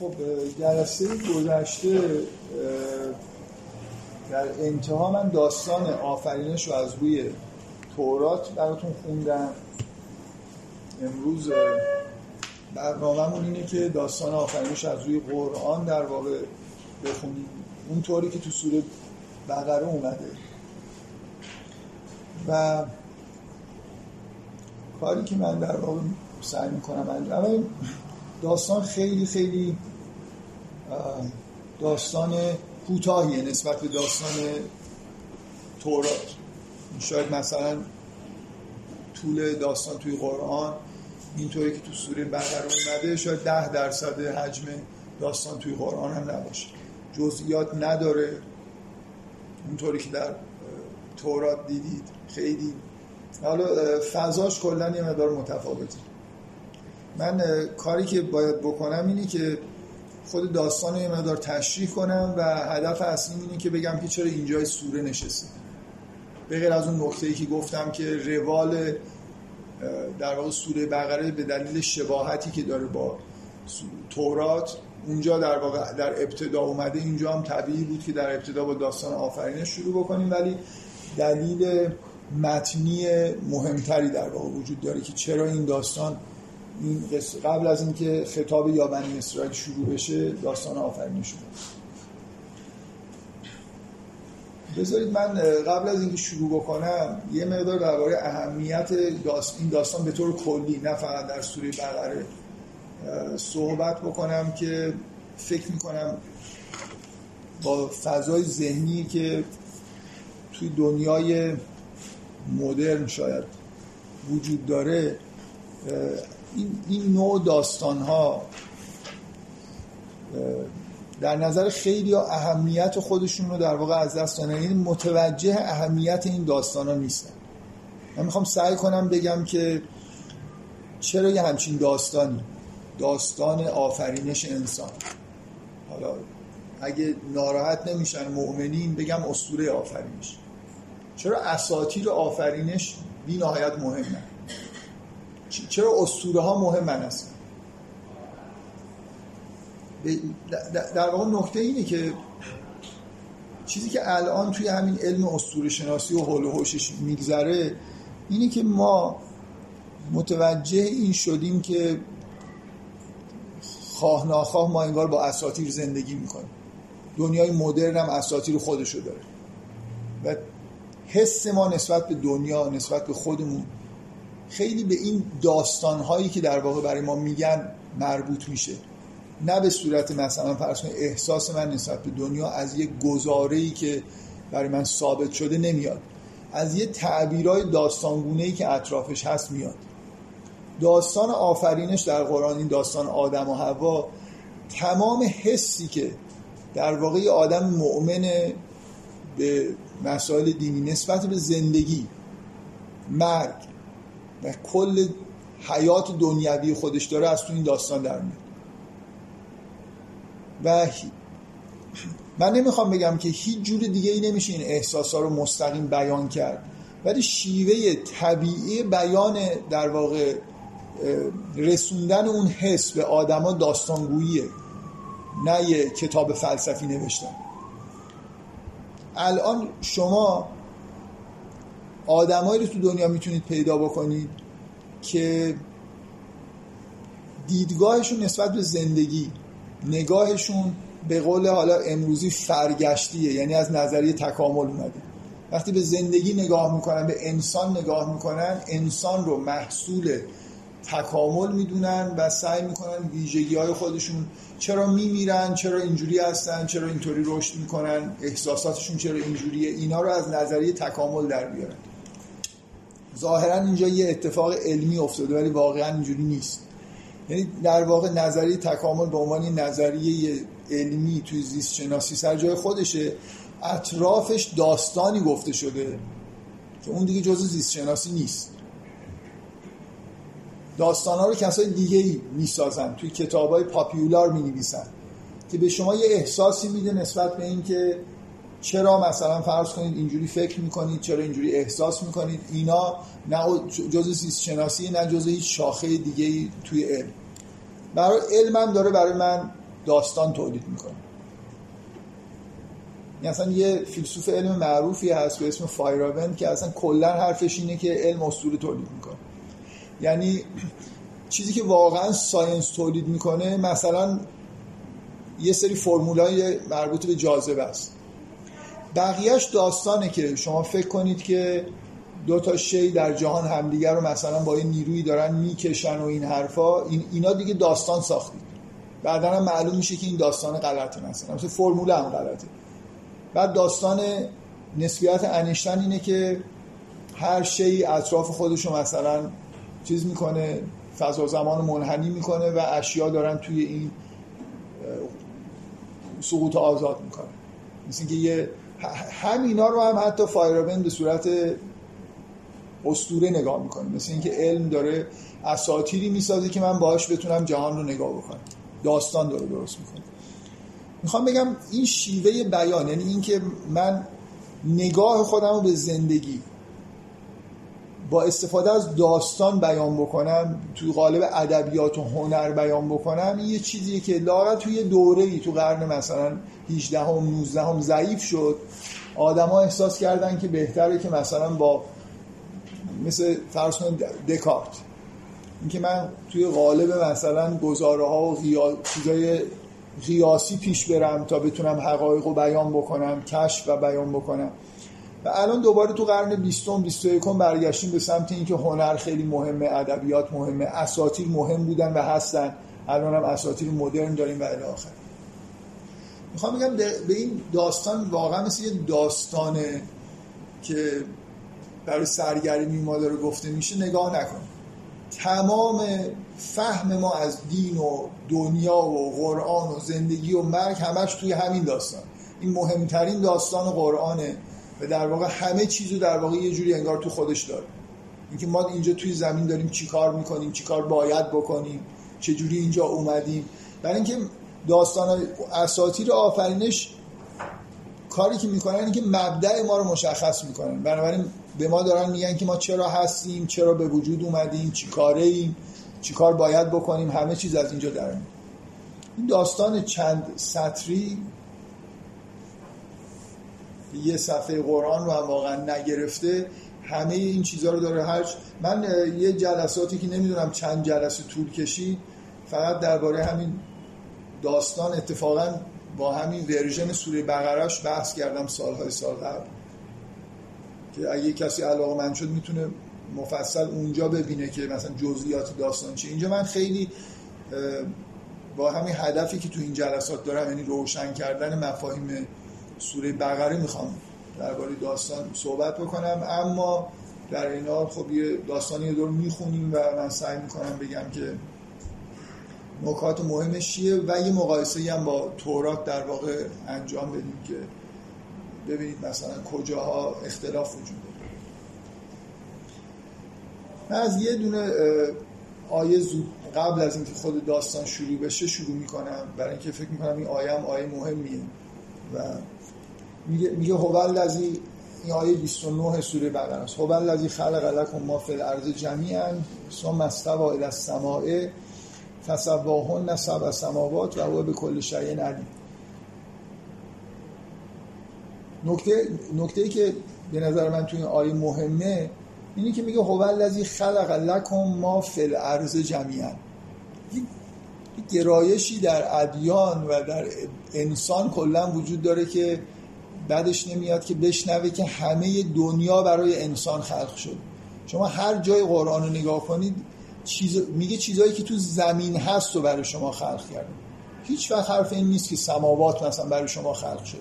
خب جلسه گذشته در انتها من داستان آفرینش رو از روی تورات براتون خوندم. امروز برنامه‌مون اینه که داستان آفرینش از روی قرآن در واقع بخونیم. اونطوری که تو سوره بقره اومده. و کاری که من در واقع سعی می‌کنم انجام داستان خیلی خیلی داستان کوتاهیه نسبت به داستان تورات. شاید مثلا طول داستان توی قرآن اینطوری که تو سوره بقره اومده شاید ده درصد حجم داستان توی قرآن هم نباشه. جزئیات نداره. اونطوری که در تورات دیدید خیلی. حالا فضاش کلا یه مقدار متفاوته. من کاری که باید بکنم اینه که خود داستان رو یه مقدار تشریح کنم و هدف اصلی اینه که بگم که چرا اینجای سوره نشسته. به غیر از اون نکته ای که گفتم که روال در واقع سوره بقره به دلیل شباهتی که داره با تورات اونجا در واقع در ابتدا اومده اینجا هم طبیعی بود که در ابتدا با داستان آفرینش شروع بکنیم ولی دلیل متنی مهمتری در واقع وجود داره که چرا این داستان این قبل از اینکه خطاب یا بنی اسرائیل شروع بشه داستان آفرینش بذارید من قبل از اینکه شروع بکنم یه مقدار درباره اهمیت داست... این داستان به طور کلی نه فقط در سوره بقره صحبت بکنم که فکر می‌کنم با فضای ذهنی که توی دنیای مدرن شاید وجود داره این, این نوع داستان ها در نظر خیلی اهمیت خودشون رو در واقع از دست دادن. یعنی متوجه اهمیت این داستان ها نیستن. من می‌خوام سعی کنم بگم که چرا یه همچین داستانی؟ داستان آفرینش انسان. حالا اگه ناراحت نمیشن مؤمنین بگم اسطوره آفرینش. چرا اساطیر آفرینش بی نهایت مهمه چرا اسطوره ها مهم هستن در واقع نکته اینه که چیزی که الان توی همین علم اسطوره شناسی و حول و حوشش میگذره اینه که ما متوجه این شدیم که خواه ناخواه ما انگار با اساطیر زندگی می‌کنیم. دنیای مدرن هم اساطیر خودشو داره. و حس ما نسبت به دنیا نسبت به خودمون خیلی به این داستانهایی که در واقع برای ما میگن مربوط میشه. نه به صورت مثلا فرض احساس من نسبت به دنیا از یک گزاره‌ای که برای من ثابت شده نمیاد. از یه تعبیرهای داستانگونه ای که اطرافش هست میاد. داستان آفرینش در قرآن این داستان آدم و هوا تمام حسی که در واقع آدم مؤمن به مسائل دینی نسبت به زندگی مرگ و کل حیات دنیوی خودش داره از تو این داستان در میاد. و من نمی‌خوام بگم که هیچ جور دیگه ای نمیشه این احساس ها رو مستقیم بیان کرد ولی شیوه طبیعی بیان در واقع رسوندن اون حس به آدما داستانگوییه نه یه کتاب فلسفی نوشتن. الان شما آدمایی رو تو دنیا می‌تونید پیدا بکنید که دیدگاهشون نسبت به زندگی نگاهشون به قول حالا امروزی فرگشتیه یعنی از نظریه تکامل اومده. وقتی به زندگی نگاه می‌کنن به انسان نگاه می‌کنن انسان رو محصول تکامل می‌دونن و سعی می‌کنن ویژگی های خودشون چرا میمیرن چرا اینجوری هستن چرا اینطوری رشد می‌کنن احساساتشون چرا اینجوریه اینا رو از نظریه تکامل در بیارن. ظاهرا اینجا یه اتفاق علمی افتاده ولی واقعا اینجوری نیست. یعنی در واقع نظریه تکامل به عنوان نظریه علمی توی زیست شناسی سر جای خودشه. اطرافش داستانی گفته شده که اون دیگه جزء زیست شناسی نیست. داستان ها رو کسای دیگه ای می‌سازن. توی کتاب های پاپیولار می نویسن که به شما یه احساسی میده نسبت به اینکه چرا مثلا فرض کنید اینجوری فکر می‌کنید؟ چرا اینجوری احساس می‌کنید؟ اینا نه جزء زیست شناسی نه جزء هیچ شاخه دیگه توی علم. برای علمم داره برای من داستان تولید می‌کنه. یعنی اصلا یه فیلسوف علم معروفی هست به اسم فایرابند که اصلا کلا حرفش اینه که علم اسطوره تولید می‌کنه. یعنی چیزی که واقعا science تولید می‌کنه مثلا یه سری فرمولای مربوط به جاذبه است. بقیهش داستانه که شما فکر کنید که دو تا شی در جهان همدیگر رو مثلا با یه نیرویی دارن می‌کشن و این حرفا این اینا دیگه داستان ساختید بعدا هم معلوم میشه که این داستان غلطه مثلا. مثل فرمول هم غلطه. بعد داستان نسبیت انیشتن اینه که هر شی اطراف خودش رو مثلا چیز می‌کنه فضا زمان منحنی می‌کنه و اشیا دارن توی این سقوط آزاد می‌کنه. مثل که یه همینا رو هم حتی فایرابند به صورت استوره نگاه می‌کنه. مثل اینکه علم داره اساتیری می‌سازه که من باهاش بتونم جهان رو نگاه بکنم. داستان داره درست می‌کنه. می‌خوام بگم این شیوه بیان یعنی اینکه من نگاه خودم رو به زندگی با استفاده از داستان بیان بکنم تو قالب ادبیات و هنر بیان بکنم این یه چیزیه که لاغت توی دوره ای تو قرن مثلا 18 هم 19 هم ضعیف شد. آدما احساس کردن که بهتره که مثلا با مثل فرض دکارت. اینکه من توی قالب مثلا گزاره ها و چیزای قیاسی پیش برم تا بتونم حقایق رو بیان بکنم کشف و بیان بکنم. و الان دوباره تو قرن 20 21 برگشتیم به سمت اینکه هنر خیلی مهمه ادبیات مهمه اساطیر مهم بودن و هستن. الان هم اساطیر مدرن داریم و الی آخر. می‌خوام بگم به این داستان واقعا مثل یه داستانه که برای سرگرمی ما داره گفته میشه نگاه نکن. تمام فهم ما از دین و دنیا و قرآن و زندگی و مرگ همش توی همین داستان. این مهمترین داستان قرآنه و در واقع همه چیزو در واقع یه جوری انگار تو خودش داره. اینکه ما اینجا توی زمین داریم چیکار می‌کنیم چیکار باید بکنیم چه جوری اینجا اومدیم. برای اینکه داستان اساطیر آفرینش کاری که می‌کنن اینه که مبدع ما رو مشخص می‌کنن. بنابراین به ما دارن میگن که ما چرا هستیم چرا به وجود اومدیم چی کاره ایم چی کار باید بکنیم همه چیز از اینجا در این داستان چند سطری یه صفحه قرآن رو هم واقعا نگرفته. همه این چیزها رو داره هر من یه جلساتی که نمی‌دونم چند جلسه طول کشید فقط درباره همین داستان اتفاقا با همین ورژن سوره بقرهش بحث کردم سالهای سال قبل. که اگه کسی علاقه من شد می‌تونه مفصل اونجا ببینه که مثلا جزئیات داستان چی اینجا من خیلی با همین هدفی که تو این جلسات دارم یعنی روشن کردن مفاهیم سوره بقره می‌خوام درباره داستان صحبت بکنم. اما در اینا خب یه داستانی دور می‌خونیم و من سعی می‌کنم بگم که نکات مهمش چیه و یه مقایسه هم با تورات در واقع انجام بدیم که ببینید مثلا کجاها اختلاف وجود داره. من از یه دونه آیه زود قبل از اینکه خود داستان شروع بشه شروع می‌کنم. برای اینکه فکر می‌کنم این آیه هم آیه مهمیه. و میگه میگه هو الذی این آیه 29 سوره بقره است. هو الذی خلق لكم ما فی الارض جمیعا ثم استوى الى السماء فسواهن سبع سماوات و هو به کل شیء علیم. نکته نکته ای که به نظر من توی این آیه مهمه اینی که میگه هو الذی خلق لکم ما فی الارض جمیعا. گرایشی در ادیان و در انسان کلا وجود داره که بعدش نمیاد که بشنوه که همه دنیا برای انسان خلق شد. شما هر جای قرآن رو نگاه کنید چیز... میگه چیزایی که تو زمین هست و برای شما خلق کرده. هیچ وقت حرف این نیست که سماوات مثلا برای شما خلق شد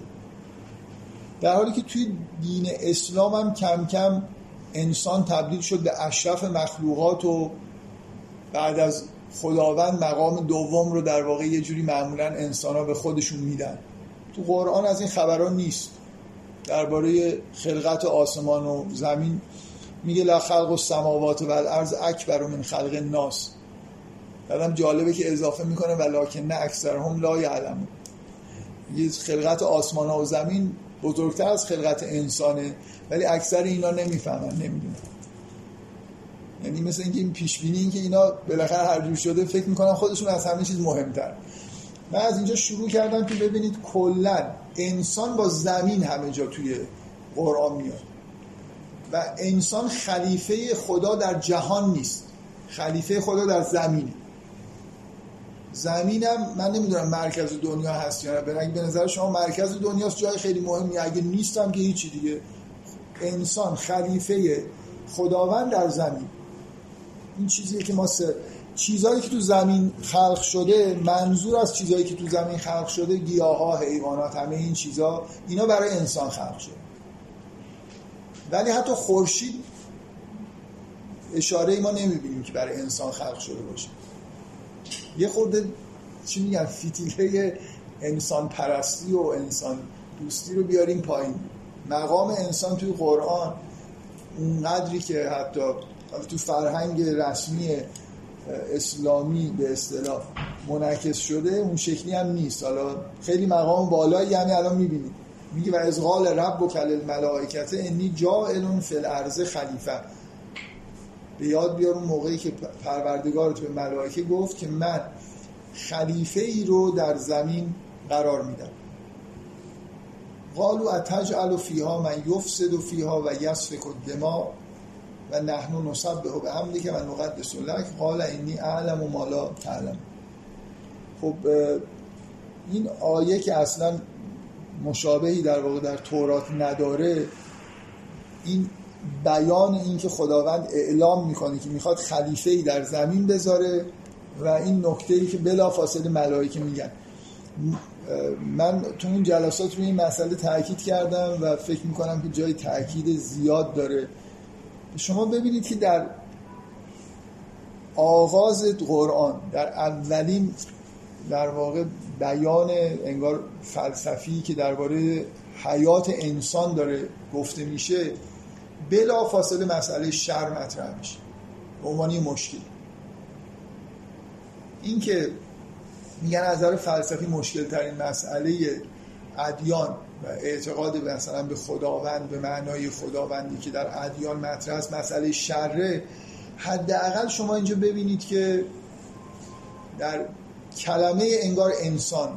در حالی که توی دین اسلام هم کم کم انسان تبدیل شد به اشرف مخلوقات و بعد از خداوند مقام دوم رو در واقع یه جوری معمولا انسان ها به خودشون میدن. تو قرآن از این خبران نیست. درباره خلقت آسمان و زمین میگه لا خلق السماوات و الارض اکبر من خلق الناس. بعدم جالبه که اضافه می‌کنه ولکن نه اکثر هم لا یعلم یه خلقت آسمان ها و زمین بزرگتر از خلقت انسانه ولی اکثر اینا نمی‌فهمن نمی‌دونن. یعنی مثل اینکه این پیش بینی این که اینا بالاخره هر جور شده فکر می‌کنن خودشون از همه چیز مهمتر. من از اینجا شروع کردم که ببینید کلا انسان با زمین همه جا توی قرآن میاد. و انسان خلیفه خدا در جهان نیست. خلیفه خدا در زمینه زمینم من نمی‌دونم مرکز دنیا هست یا نه. به نظر شما مرکز دنیاست؟ جای خیلی مهمی. اگه نیستم که هیچی دیگه. انسان خلیفه خداوند در زمین. این چیزیه که ما سه چیزهایی که تو زمین خلق شده منظور از چیزهایی که تو زمین خلق شده گیاه ها حیوانات همه این چیزها اینا برای انسان خلق شده. ولی حتی خورشید اشاره ای ما نمی‌بینیم که برای انسان خلق شده باشه. یه خورده چی میگن فیتیله انسان پرستی و انسان دوستی رو بیاریم پایین. مقام انسان توی قرآن اونقدری که حتی تو فرهنگ رسمی اسلامی به اصطلاح منعکس شده اون شکلی هم نیست. حالا خیلی مقام بالایی همین الان می‌بینید میگه و از قال رب و کل الملائکت انی جائل فی الارض خلیفه. به یاد بیار اون موقعی که پروردگارت به ملائکه گفت که من خلیفه ای رو در زمین قرار میدم. قالو اتجعل فیها من یفسد فیها و یسفک الدماء و نحن نسبه به حمدی که من نقدس لک. قال اینی اعلم و مالا تعلم. خب این آیه که اصلا مشابهی در واقع در تورات نداره این بیان این که خداوند اعلام می‌کنه که می‌خواد خلیفه ای در زمین بذاره و این نکته ای که بلا فاصله ملائکه میگن. من تو این جلسات روی این مسئله تاکید کردم و فکر می‌کنم که جای تاکید زیاد داره. شما ببینید که در آغاز قرآن در اولین در واقع بیان انگار فلسفی که درباره حیات انسان داره گفته میشه بلا فاصله مسئله شر مطرح میشه. به عنوان مشکل. این که میگن از نظر فلسفی مشکل ترین مسئله ادیان و اعتقاد مثلا به خداوند به معنای خداوندی که در ادیان مطرح است مسئله شره حداقل شما اینجا ببینید که در کلمه انگار انسان.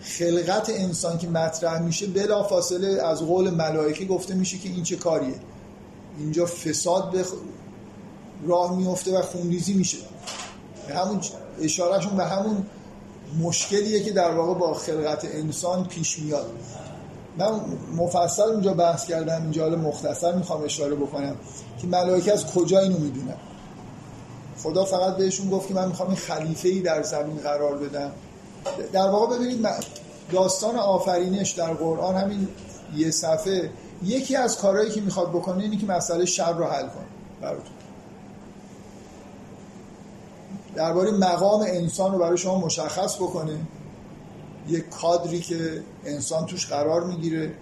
خلقت انسان که مطرح میشه بلا فاصله از قول ملائکه گفته میشه که این چه کاریه. اینجا فساد به راه میفته و خونریزی میشه. همون اشارهشون به همون مشکلیه که در واقع با خلقت انسان پیش میاد. من مفصل اونجا بحث کردم اینجا حالا مختصر می‌خوام اشاره بکنم که ملائکه از کجا اینو می‌دونن؟ خدا فقط بهشون گفت که من می‌خوام این خلیفه ای در زمین قرار بدم. در واقع ببینید داستان آفرینش در قرآن همین یه صفحه یکی از کارهایی که می‌خواد بکنه اینه که مسئله شر رو حل کنه براتون. درباره مقام انسان رو برای شما مشخص بکنه. یک کادری که انسان توش قرار می‌گیره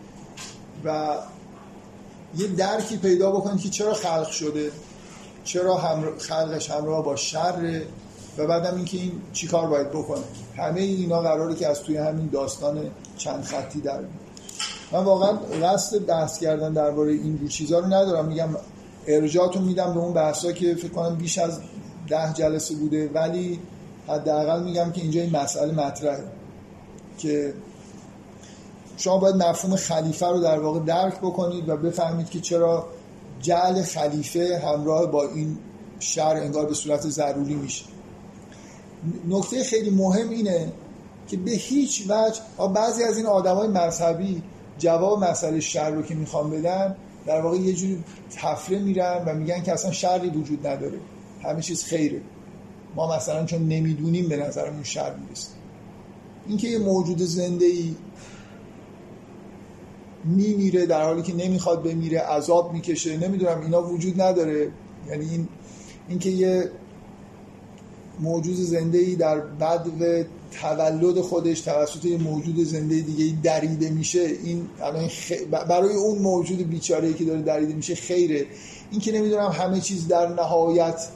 و یه درکی پیدا بکنید که چرا خلق شده. چرا خلقش همراه با شر و بعدم اینکه این چی کار باید بکنه؟ همه اینا قراره که از توی همین داستان چند خطی در من واقعا قصد بحث کردن درباره این چیزا رو ندارم. میگم ارجاعتون میدم به اون بحثا که فکر کنم بیش از ده جلسه بوده ولی حداقل میگم که اینجا این مسئله مطرحه که شما باید مفهوم خلیفه رو در واقع درک بکنید و بفهمید که چرا جعل خلیفه همراه با این شر انگار به صورت ضروری میشه. نکته خیلی مهم اینه که به هیچ وجه بعضی از این آدمای مذهبی جواب مسئله شر رو که می‌خوام بدن در واقع یه جوری تفره میرن و میگن که اصلا شری وجود نداره. همه چیز خیره. ما مثلا چون نمی‌دونیم به نظرمون شر می‌رسه. اینکه یه موجود زنده ای میمیره در حالی که نمی‌خواد بمیره عذاب می‌کشه نمی‌دونم اینا وجود نداره. یعنی این اینکه یه موجود زنده ای در و تولد خودش توسط یه موجود زنده دیگه دریده میشه این برای اون موجود بیچاره که داره دریده میشه خیره. این که نمی‌دونم همه چیز در نهایت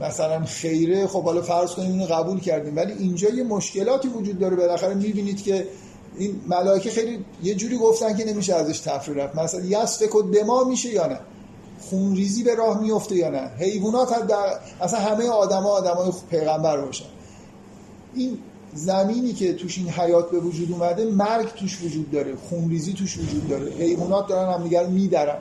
مثلا خیره خب حالا فرض کنیم اینو قبول کردیم ولی اینجا یه مشکلاتی وجود داره. بالاخره می‌بینید که این ملائکه خیلی یه جوری گفتن که نمیشه ازش تفریح رفت. مثلا یسفک و دما میشه یا نه؟ خونریزی به راه میفته یا نه؟ حیوانات در... اصلا همه آدما آدمای پیغمبر باشن. این زمینی که توش این حیات به وجود اومده مرگ توش وجود داره خونریزی توش وجود داره. حیوانات دارن همدیگر رو میدرن.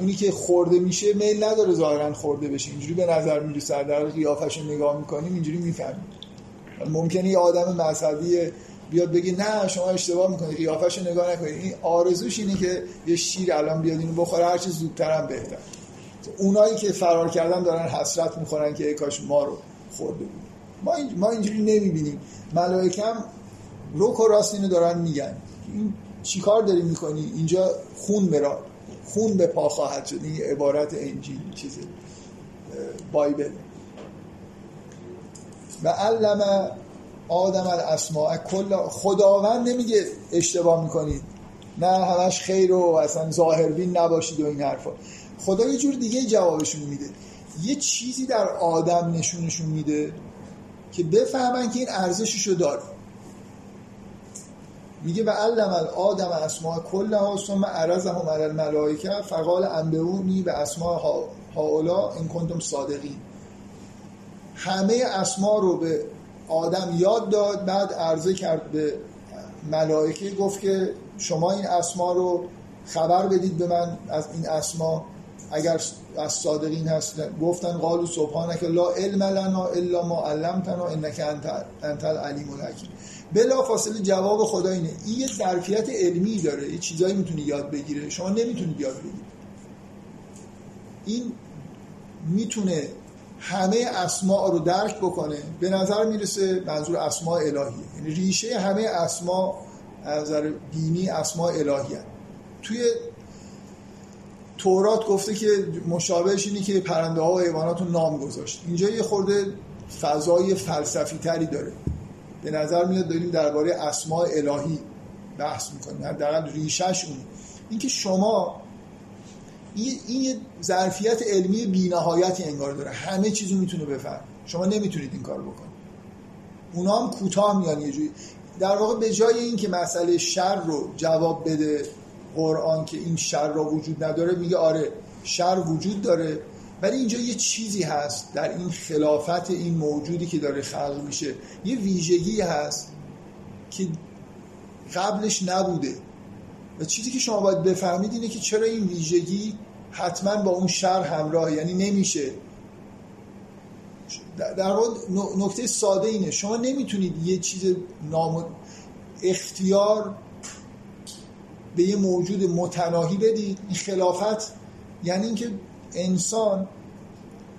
اونی که خورده میشه میل نداره ظاهرا خورده بشه. اینجوری به نظر می‌رسه. در قیافش نگاه می‌کنیم اینجوری می‌فهمیم. ممکنه یه آدم مذهبی بیاد بگه نه شما اشتباه می‌کنید قیافش رو نگاه نکنید. این آرزوش اینه که یه شیر الان بیاد اینو بخوره هرچی زودتر هم بهتر. اونایی که فرار کردن دارن حسرت می‌خورن که کاش ما رو خورده بود. ما, ما اینجوری نمی‌بینیم. ملائکه هم روک و راست اینو دارن میگن. این چیکار داری می‌کنی؟ اینجا خون برا خون به پا خواهد شد. این عبارت انجیل چیز بایبل. و علم آدم الاسماء. کل خداوند نمیگه اشتباه می‌کنید نه همش خیر و اصلا ظاهربین نباشید و این حرفا. خدا یه جور دیگه جوابشون میده. یه چیزی در آدم نشونشون میده که بفهمن که این ارزششو داره. میگه و علم آدم اسماء کلها ثم عرضهم علی الملائکه فقال انبئونی به اسماء هاولا ان کنتم صادقین. همه اسما رو به آدم یاد داد بعد عرضه کرد به ملائکه گفت که شما این اسما رو خبر بدید به من از این اسما اگر از صادقین هستن گفتن قالو سبحانك لا علم لنا الا ما علمتنا انت انت العلیم الحکیم. بلا فاصله جواب خدا اینه. این یه ظرفیت علمی داره. یه چیزایی می‌تونی یاد بگیره شما نمی‌تونید یاد بگیرید این می‌تونه همه اسماء رو درک بکنه به نظر می‌رسه منظور اسماء الهیه. یعنی ریشه همه اسماء از نظر دینی اسماء الهی توی تورات گفته که مشابهش اینه که پرنده ها و حیوانات رو نام گذاشت. اینجا یه خورده فضای فلسفی تری داره. به نظر میاد داریم درباره اسماء الهی بحث می‌کنیم. حداقل ریشش اون اینکه شما این یه ظرفیت علمی بینهایتی انگار داره. همه چیزو می‌تونه بفهم شما نمی‌تونید این کار بکنید. اونا هم کوتاه میان یه جوری. در واقع به جای اینکه مسئله شر رو جواب بده قرآن که این شر را وجود نداره میگه آره شر وجود داره. ولی اینجا یه چیزی هست در این خلافت این موجودی که داره خلق میشه. یه ویژگی هست که قبلش نبوده. و چیزی که شما باید بفهمید اینه که چرا این ویژگی حتما با اون شر همراه یعنی نمیشه. در واقع نکته ساده اینه. شما نمی‌تونید یه چیز نام اختیار به یه موجود متناهی بدید. این خلافت یعنی اینکه انسان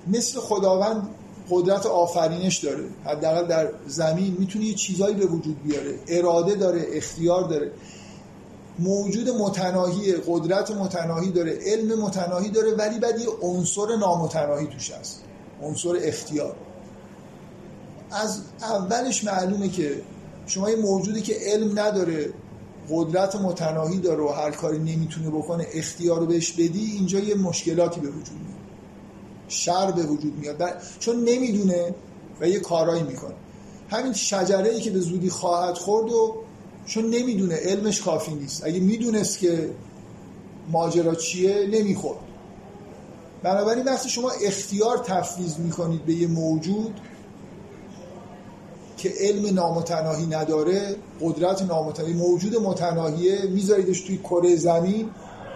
مثل خداوند قدرت آفرینش داره. حداقل در زمین می‌تونه یه چیزایی به وجود بیاره. اراده داره اختیار داره. موجود متناهی قدرت متناهی داره علم متناهی داره ولی بعد یه عنصر نامتناهی توش هست. عنصر اختیار. از اولش معلومه که شما یه موجودی که علم نداره قدرت متناهی داره و هر کاری نمی‌تونه بکنه اختیار رو بهش بدی اینجا یه مشکلاتی به وجود میاد. شر به وجود میاد. چون نمی‌دونه و یه کارایی می‌کنه. همین شجره ای که به زودی خواهد خورد و چون نمی‌دونه علمش کافی نیست. اگه می‌دونست که ماجرا چیه نمی‌خورد. بنابراین وقتی شما اختیار تفویض می‌کنید به یه موجود که علم نامتناهی نداره قدرت نامتناهی موجود متناهیه میذاریدش توی کره زمین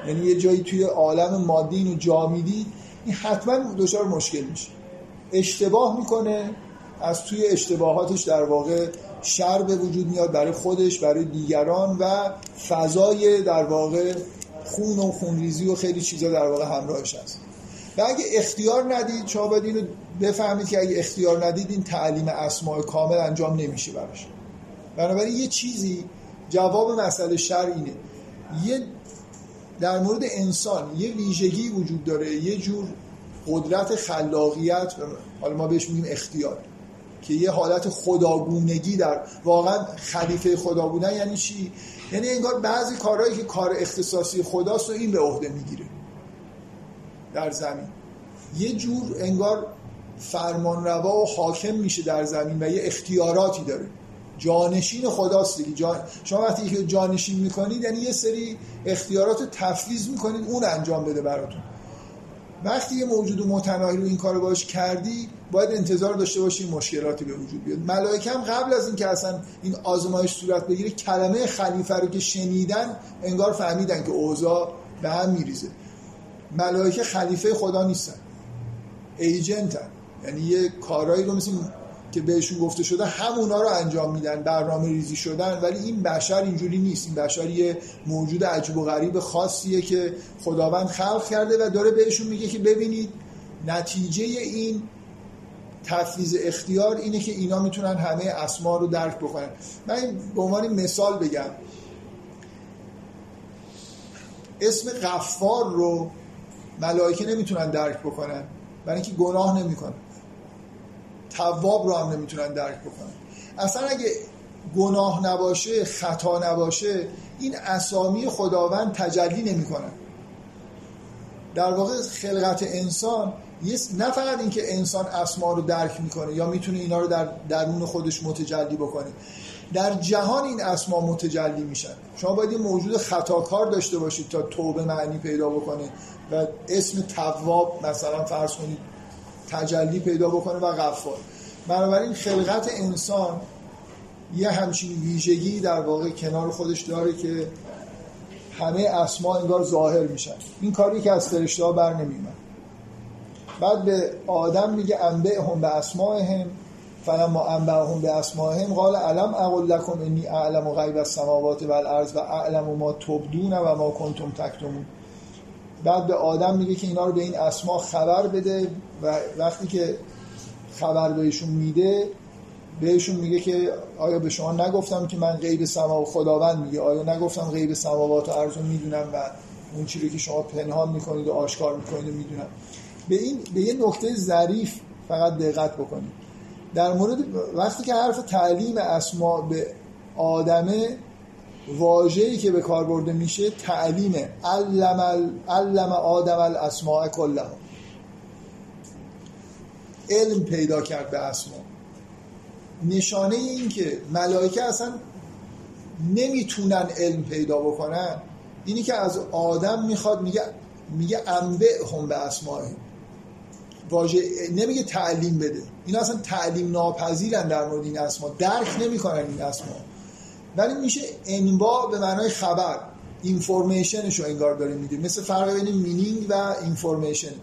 یعنی یه جایی توی عالم مادی اینو جا می‌دید این حتما دچار مشکل میشه. اشتباه می‌کنه از توی اشتباهاتش در واقع شر به وجود میاد برای خودش برای دیگران و فضای در واقع خون و خونریزی و خیلی چیزا در واقع همراهش هست. و اگه اختیار ندید باید اینو بفهمید که اگه اختیار ندید این تعلیم اسماع کامل انجام نمیشه براش. بنابراین یه چیزی جواب مسئله شر اینه. یه در مورد انسان یه ویژگی وجود داره یه جور قدرت خلاقیت حالا ما بهش میگیم اختیار. که یه حالت خداگونگی در واقعا خلیفه خدا بودن یعنی چی؟ یعنی انگار بعضی کارهایی که کار اختصاصی خداست و این به عهده می‌گیره. در زمین. یه جور انگار فرمانروا و حاکم میشه در زمین و یه اختیاراتی داره. جانشین خداست دیگه. جان... شما وقتی که جانشین می‌کنید یعنی یه سری اختیارات رو تفویض می‌کنید اون انجام بده براتون. وقتی یه موجود رو این کار باش کردی باید انتظار داشته باشی مشکلاتی به وجود بیاد. ملائکه هم قبل از اینکه اصلا این آزمایش صورت بگیره کلمه خلیفه رو که شنیدن انگار فهمیدن که اوضاع به هم میریزه. ملائکه خلیفه خدا نیستن. ایجنتن. یعنی یه کارهایی رو مثل که بهشون گفته شده همونا رو انجام میدن برنامه ریزی شدن. ولی این بشر اینجوری نیست. این بشر یه موجود عجیب و غریب خاصیه که خداوند خلق کرده و داره بهشون میگه که ببینید نتیجه این تفویض اختیار اینه که اینا می‌تونن همه اسما رو درک بکنن. من به عنوان مثال بگم. اسم غفار رو ملائکه نمی‌تونن درک بکنن. برای اینکه گناه نمی‌کنن. تواب رو هم نمی‌تونن درک بکنن. اصلا اگه گناه نباشه خطا نباشه این اسامی خداوند تجلی نمی‌کنن در واقع خلقت انسان نه فقط اینکه انسان اسما رو درک می‌کنه یا می‌تونه اینا رو در درون خودش متجلی بکنه. در جهان این اسما متجلی میشن. شما باید یه موجود خطاکار داشته باشید تا توبه معنی پیدا بکنه. و اسم تواب مثلا فرض کنید تجلی پیدا بکنه و غفار. بنابراین خلقت انسان یه همچین ویژگی در واقع کنار خودش داره که همه اسما انگار ظاهر میشن. این کاری که از فرشته ها بر نمیمن بعد به آدم میگه انبه هم به اسمائهم فلما انبههم به اسمائهم قال علم اقول لكم انی اعلم غیب السماوات والارض و اعلم ما تبدون و ما کنتم تکتمون. بعد به آدم میگه که اینا رو به این اسما خبر بده و وقتی که خبر بهشون میده بهشون میگه که آیا به شما نگفتم که من غیب سما و خداوند میگه؟ آیا نگفتم غیب سماوات و ارض می‌دونم و اون چیزی که شما پنهان می‌کنید و آشکار می‌کنید و می‌دونم. به این به یه نکته ظریف فقط دقت بکنید. در مورد وقتی که حرف تعلیم اسما به آدمه واژه‌ای که به کار برده میشه تعلیم علم علم آدم الاسماء کلها. علم پیدا کرد به اسما. نشانه این که ملائکه اصلا نمی‌تونن علم پیدا بکنن اینی که از آدم می‌خواد میگه میگه انبه هم به اسماء واژه نمیگه تعلیم بده. این اصلا تعلیم ناپذیرن در مورد این اسما. درک نمی‌کنن این اسما. ولی میشه انبا به معنای خبر اینفورمیشنشو انگار داره میده مثل فرق بین مینینگ و اینفورمیشن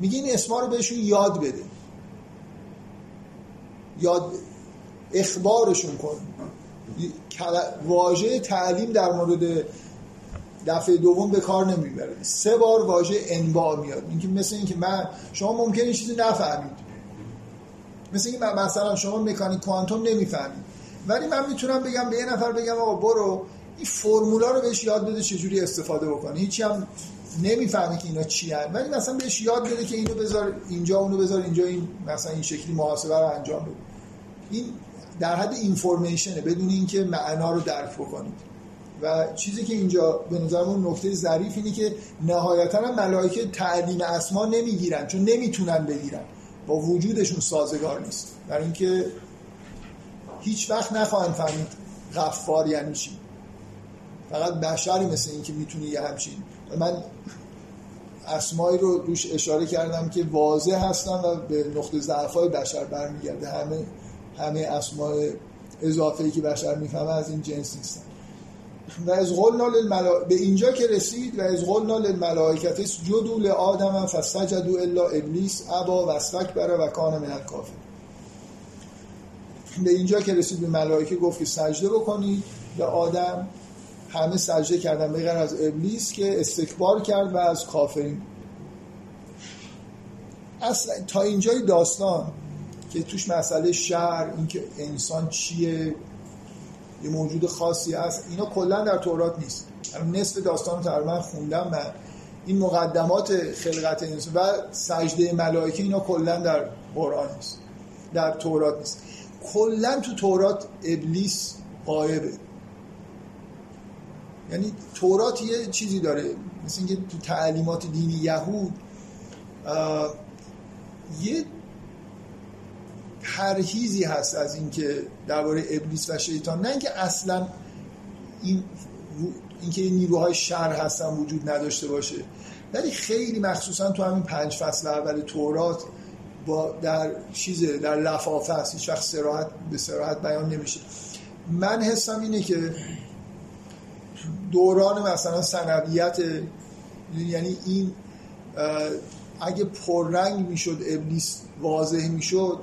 میگه این اسما رو بهشون یاد بده. یاد اخبارشون کن. واژه تعلیم در مورد دفعه دوم به کار نمی‌بره. سه بار واژه انبا میاد. اینکه مثل اینکه من شما ممکنه چیزی نفهمید. مثل اینکه مثلا شما مکانیک کوانتوم نمی‌فهمید. ولی من می‌تونم بگم به یه نفر بگم آقا برو این فرمولا رو بهش یاد بده چجوری استفاده بکنه هیچی هم نمی‌فهمه که اینا چی. ولی مثلا بهش یاد بده که اینو بذار اینجا اونو بذار اینجا این مثلا این شکلی محاسبه رو انجام بده. این در حد اینفورمیشنه بدون اینکه معنا رو درک بکنید. و چیزی که اینجا به نظرمون نکته ظریف اینه که نهایتا هم ملائکه تعلیم اسما نمی‌گیرن چون نمی‌تونن بگیرن. با وجودشون سازگار نیست. برای اینکه هیچ وقت نخواهند فهمید غفار یعنی چی. فقط بشری مثل این که می‌تونی یه همچین من اسمایی رو روش اشاره کردم که واضح هستن و به نقطه ضعف های بشر برمیگرده. همه همه اسمای اضافه که بشر می‌فهمه از این جنس نیستن. و از قلنا للملا... به اینجا که رسید و از قلنا للملائکت اسجدوا لآدم فسجدوا الا ابلیس ابا و استکبر و کان من الکافر به اینجا که رسید به ملائکه گفت که سجده بکنید به آدم. همه سجده کردن بغیر از ابلیس که استکبار کرد و از کافرین. اصلا تا اینجای داستان که توش مسئله شهر اینکه انسان چیه یه موجود خاصی هست اینا کلا در تورات نیست. نصف داستان تقریبا خوندم من. این مقدمات خلقت انسان و سجده ملائکه اینا کلا در قرآن نیست. در تورات نیست. کلا تو تورات ابلیس قایبه یعنی تورات یه چیزی داره مثل اینکه تو تعلیمات دینی یهود یه پرهیزی هست از اینکه درباره ابلیس و شیطان. نه اینکه اصلا این اینکه نیروهای شر هستن وجود نداشته باشه ولی خیلی مخصوصا تو همین پنج فصل اول تورات با در چیزه در لفافه است هیچ وقت سراحت به سراحت بیان نمیشه. من حسم اینه که دوران مثلا سنویت یعنی این اگه پررنگ می‌شد ابلیس واضح می‌شد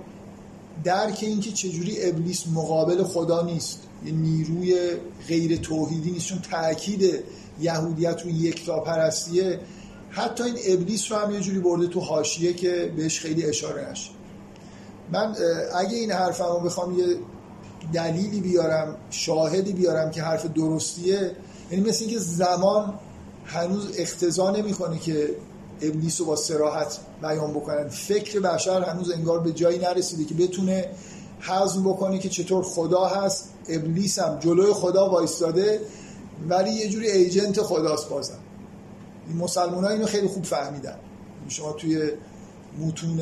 درک اینکه چجوری ابلیس مقابل خدا نیست یه نیروی غیر توحیدی نیست چون تاکید یهودیت رو یکتا پرستیه حتی این ابلیس رو هم یه جوری برده تو حاشیه که بهش خیلی اشاره نشه. من اگه این حرفم رو بخوام یه دلیلی بیارم شاهدی بیارم که حرف درستیه یعنی مثل اینکه زمان هنوز اختزا نمی‌کنه که ابلیس رو با سراحت بیان بکنن. فکر بشر هنوز انگار به جایی نرسیده که بتونه حزم بکنه که چطور خدا هست. ابلیس هم جلوی خدا وایستاده ولی یه جوری ایجنت خداست بازم. این مسلمان ها اینو خیلی خوب فهمیدن. شما توی متون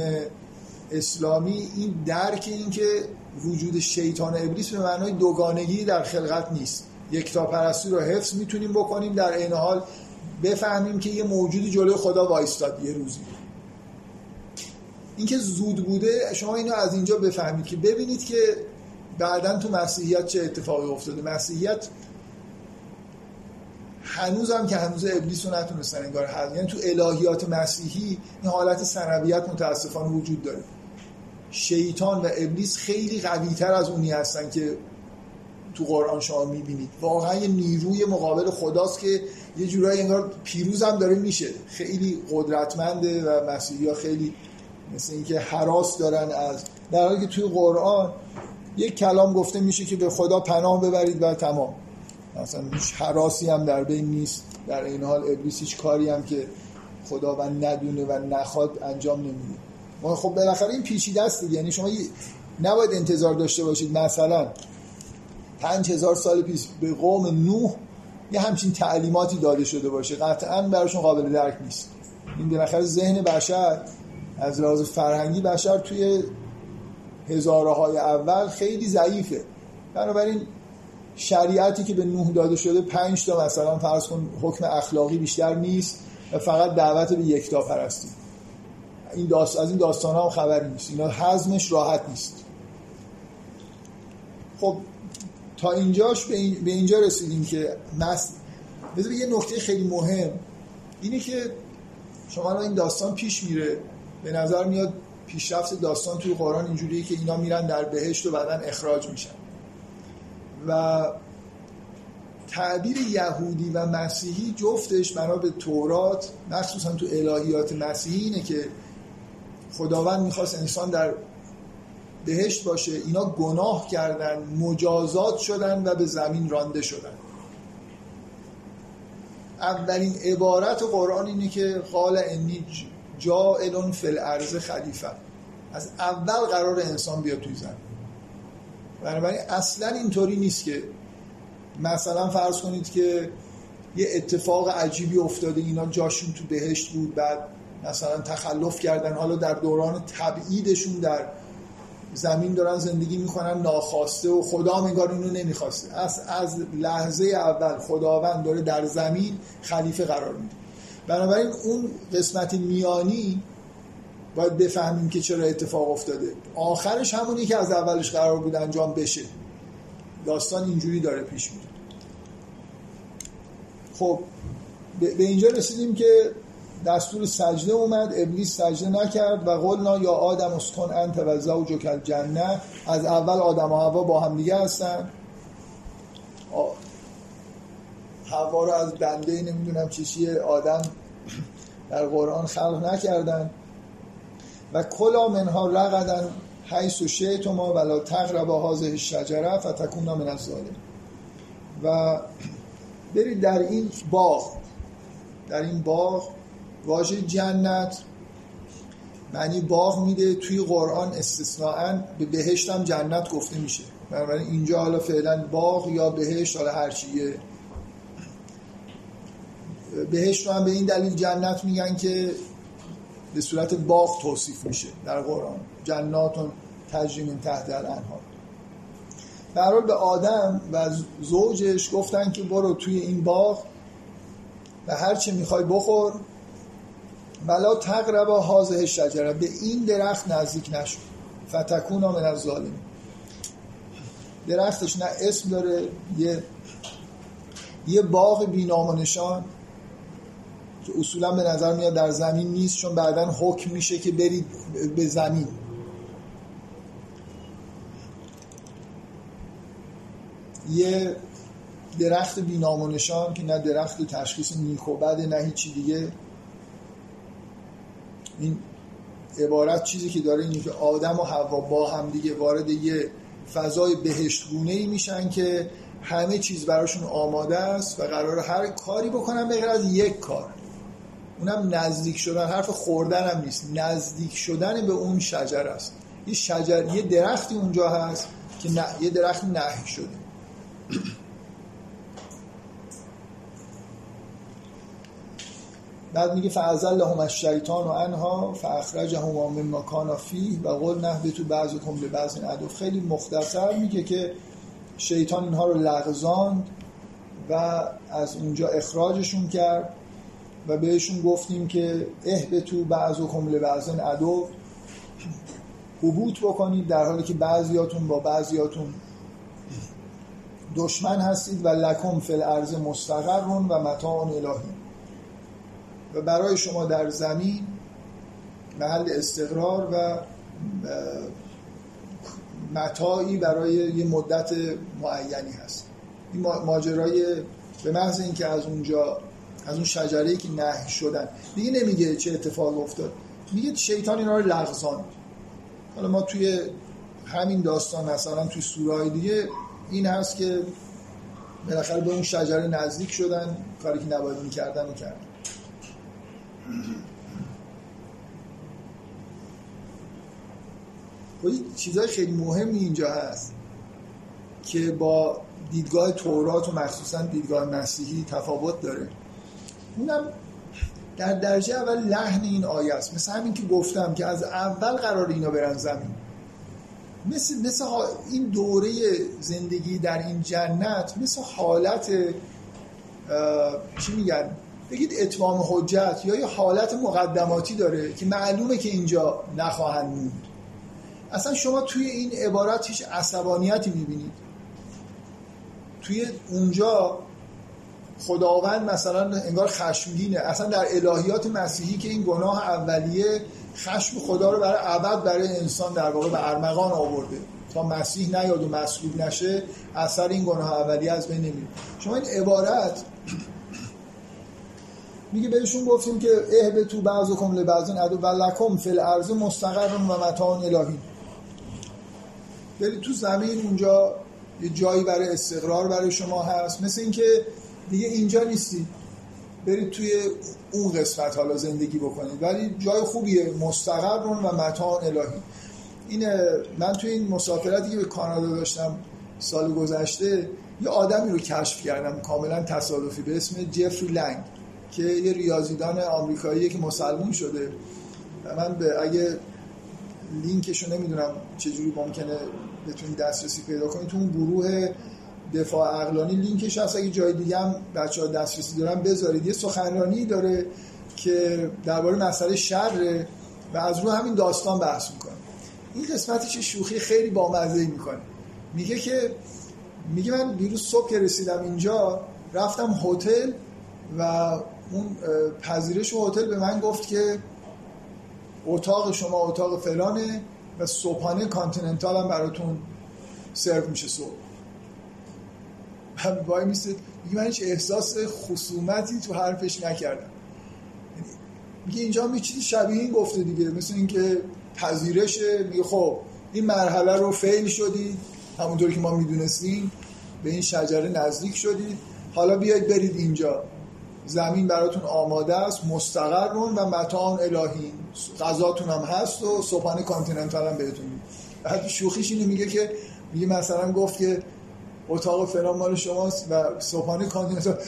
اسلامی این درک این که وجود شیطان ابلیس به معنای دوگانگی در خلقت نیست. یکتا پرستی رو حفظ می‌تونیم بکنیم در این حال بفهمیم که یه موجودی جلوی خدا وایستاد یه روزی. اینکه زود بوده شما اینو از اینجا بفهمید که ببینید که بعدا تو مسیحیت چه اتفاقی افتاده. مسیحیت هنوز هم که هنوز ابلیس رو نتونستن انگار حل یعنی تو الهیات مسیحی این حالت سنویت متاسفانه وجود داره. شیطان و ابلیس خیلی قوی تر از اونی هستن که تو قرآن شما می‌بینید. واقعا یه نیروی مقابل خداست که یه جورایی انگار پیروز هم داره میشه. خیلی قدرتمنده و مسیحی ها خیلی مثل اینکه حراس دارن از در حالی که توی قرآن یک کلام گفته میشه که به خدا پناه ببرید و تمام. مثلا هیچ حراسی هم در بین نیست. در این حال ابلیس هیچ کاری هم که خدا و ندونه و نخواد انجام نمیده. خب بالاخره این پیچیده است دیگه. یعنی شما نباید انتظار داشته باشید. مثلا پنج هزار سال پیش به قوم نوح یه همچین تعلیماتی داده شده باشه. قطعا براشون قابل درک نیست. این بالاخره ذهن بشر از لحاظ فرهنگی بشر توی هزاره های اول خیلی ضعیفه. بنابراین شریعتی که به نوح داده شده پنج تا مثلا فرض کن حکم اخلاقی بیشتر نیست و فقط دعوت به یکتا پرستی. این داست... از این داستان هم خبری نیست. اینا حزمش راحت نیست. خب تا اینجاش به, به اینجا رسیدیم که مس... بذار یه نکته خیلی مهم. اینه که شما این داستان پیش میره. به نظر میاد پیشرفت داستان توی قرآن اینجوریه که اینا میرن در بهشت و بعدا اخراج میشن. و تعبیر یهودی و مسیحی جفتش بنا به تورات مخصوصا تو الهیات مسیحی اینه که خداوند می‌خواست انسان در بهشت باشه اینا گناه کردن مجازات شدن و به زمین رانده شدن. اولین عبارت قرآن اینه که قال انی جائل فی الارض خلیفه. از اول قرار انسان بیاد توی زمین. بنابراین اصلا اینطوری نیست که مثلا فرض کنید که یه اتفاق عجیبی افتاده اینا جاشون تو بهشت بود بعد مثلا تخلف کردن حالا در دوران تبعیدشون در زمین دارن زندگی می‌کنن ناخواسته و خدا انگار اینو نمی‌خواسته. از, از لحظه اول خداوند داره در زمین خلیفه قرار میده. بنابراین اون قسمت میانی باید بفهمیم که چرا اتفاق افتاده. آخرش همونی که از اولش قرار بود انجام بشه. داستان اینجوری داره پیش میره. خب به اینجا رسیدیم که دستور سجده اومد ابلیس سجده نکرد و قلنا یا آدم اسکن انت و زوجک الجنه از اول آدم و هوا با هم دیگه هستن. هوا رو از دنده نمی‌دونم چیشی آدم در قرآن خلق نکردن. و کلا منها رقدن حیث و شیطما ولا تقرب هازه شجره فتکون من از و برید در این باغ در این باغ واژه جنت معنی باغ میده توی قرآن استثناء به بهشت هم جنت گفته میشه. بنابراین اینجا حالا فعلا باغ یا بهشت حالا هر چیه بهشت رو هم به این دلیل جنت میگن که به صورت باغ توصیف میشه در قرآن. جناتون تجریم تحت الانهار. در به آدم و زوجش گفتن که برو توی این باغ و هر چی می‌خوای بخور. ولا تقرب هازه شجره به این درخت نزدیک نشو. فتکون من از ظالم درختش نه اسم داره یه یه باغ بینام و نشان. که اصولا به نظر میاد در زمین نیست چون بعدا حکم میشه که برید به زمین. یه درخت بینام و نشان که نه درخت تشخیص نیک و بده نه هیچی دیگه. این عبارت چیزی که داره اینه که آدم و حوا با هم دیگه وارد یه فضای بهشتگونه ای میشن که همه چیز براشون آماده است و قرار هر کاری بکنن به از یک کار. اونم نزدیک شدن حرف خوردن هم نیست. نزدیک شدن به اون شجر است. یه شجر یه درختی اونجا هست که یه درخت نهی شده. بعد میگه فعزل لهم الشیطان و انها فاخرجهم مما کان فیه و قول نهبتو بعضکم لبعض عدو. خیلی مختصر میگه که شیطان اینها رو لغزاند و از اونجا اخراجشون کرد. و بهشون گفتیم که اهبتو بعضکم لبعض عدو حبوط بکنید در حالی که بعضیاتون با بعضیاتون دشمن هستید و لکم فی الارض مستقرون و متاع الهی. و برای شما در زمین محل استقرار و متاعی برای یه مدت معینی هست. این ماجرای به محض اینکه از اونجا از اون شجره که نهی شدن. دیگه نمیگه چه اتفاق افتاد. میگه شیطان اینا رو لغزان حالا ما توی همین داستان مثلا توی سورای دیگه این هست که بالاخره به اون شجره نزدیک شدن کاری که نباید می‌کردن و کردن چیزهای خیلی مهمی اینجا هست که با دیدگاه تورات و مخصوصا دیدگاه مسیحی تفاوت داره. اونم در درجه اول لحن این آیه است. مثل همین که گفتم که از اول قرار اینا برن زمین. مثل, مثل این دوره زندگی در این جنت مثل حالت چی میگن؟ بگید اتمام حجت یا یه حالت مقدماتی داره که معلومه که اینجا نخواهند موند. اصلا شما توی این عبارت هیچ عصبانیتی می‌بینید. توی اونجا خداوند مثلا انگار خشمگینه. اصلا در الهیات مسیحی که این گناه اولیه خشم خدا رو برای ابد برای انسان در واقع به ارمغان آورده. تا مسیح نیاد و مسلوب نشه اثر این گناه اولیه از بین نمیره. شما این عبارت میگه بهشون گفتیم که به تو بعض و کمله بعضین ادو و فل ارز مستقر و متان الهی. برید تو زمین اونجا یه جایی برای استقرار برای شما هست. مثل اینکه دیگه اینجا نیستید برید توی اون قسمت حالا زندگی بکنید. ولی جای خوبیه مستقر و متان الهی. این من توی این مسافرتی که به کانادا داشتم سال گذشته یه آدمی رو کشف کردم کاملا تصادفی به اسم جفری لنگ که یه ریاضیدان آمریکایی که مسلمون شده. من به اگه لینکشو نمی‌دونم چجوری ممکنه بتونید دسترسی پیدا کنید تو اون گروه دفاع عقلانی لینکش هست. اگه جای دیگه هم بچه ها دسترسی دارن بذارید. یه سخنرانی داره که درباره مسئله شر و از رو همین داستان بحث می‌کنه. این قسمتش شوخی خیلی بامزه می‌کنه. میگه که میگه من دیروز صبح که رسیدم اینجا رفتم هتل و اون پذیرش هتل به من گفت که اتاق شما اتاق فلانه و صبحانه کانتیننتال هم براتون سرو میشه صبح. وای میگه من هیچ احساس خصومتی تو حرفش نکردم. میگه اینجا می چیزی شبیه این گفته دیگه مثل اینکه پذیرشه. میگه خب این مرحله رو fail شدید. همونطوری که ما می‌دونستیم به این شجره نزدیک شدید. حالا بیاید برید اینجا. زمین براتون آماده است مستقر و متاع الی حین. غذاتون هم هست و صبحانه continental هم بهتون بعد شوخیش اینو میگه که میگه مثلا گفت که اتاق فلان مال شماست و صبحانه continental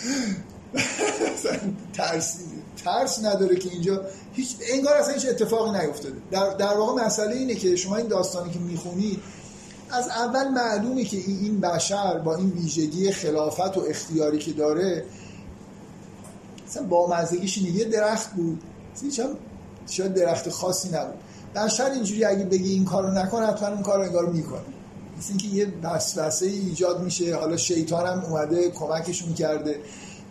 ترس ترس نداره که اینجا هیچ انگار اصلا هیچ اتفاقی نیفتاده. در, در واقع مسئله اینه که شما این داستانی که می‌خونید از اول معلومه که این بشر با این ویژگی خلافت و اختیاری که داره مثلا با مزدگیش یه درخت بود. هم شاید درخت خاصی نبود. بشر اینجوری اگه بگی این کارو نکن حتما اون کارو انگار می‌کنه. مثل اینکه یه وسوسه ایجاد میشه حالا شیطان هم اومده کمکشون کرده.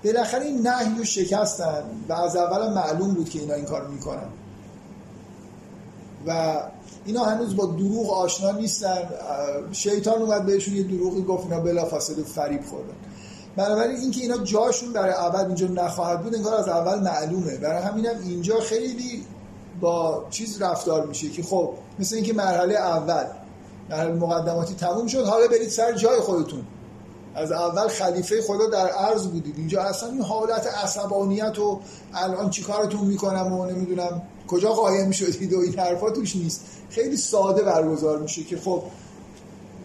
بالاخره این نهی رو شکستن و از اول معلوم بود که اینا این کار می‌کنن. و اینا هنوز با دروغ آشنا نیستن. شیطان اومد بهشون یه دروغی گفت اینا بلافاصله فریب خوردن. بنابراین اینکه اینا جاشون برای اول اینجا نخواهد بود انگار از اول معلومه. برای همینم اینجا خیلی با چیز رفتار میشه که خب مثل اینکه مرحله اول مرحله مقدماتی تموم شد. حالا برید سر جای خودتون. از اول خلیفه خدا در عرض بودید. اینجا اصلا این حالت عصبانیت و الان چی کارتون می‌کنم و نمی‌دونم کجا قایم شدید و این حرفا توش نیست. خیلی ساده برگزار میشه که خب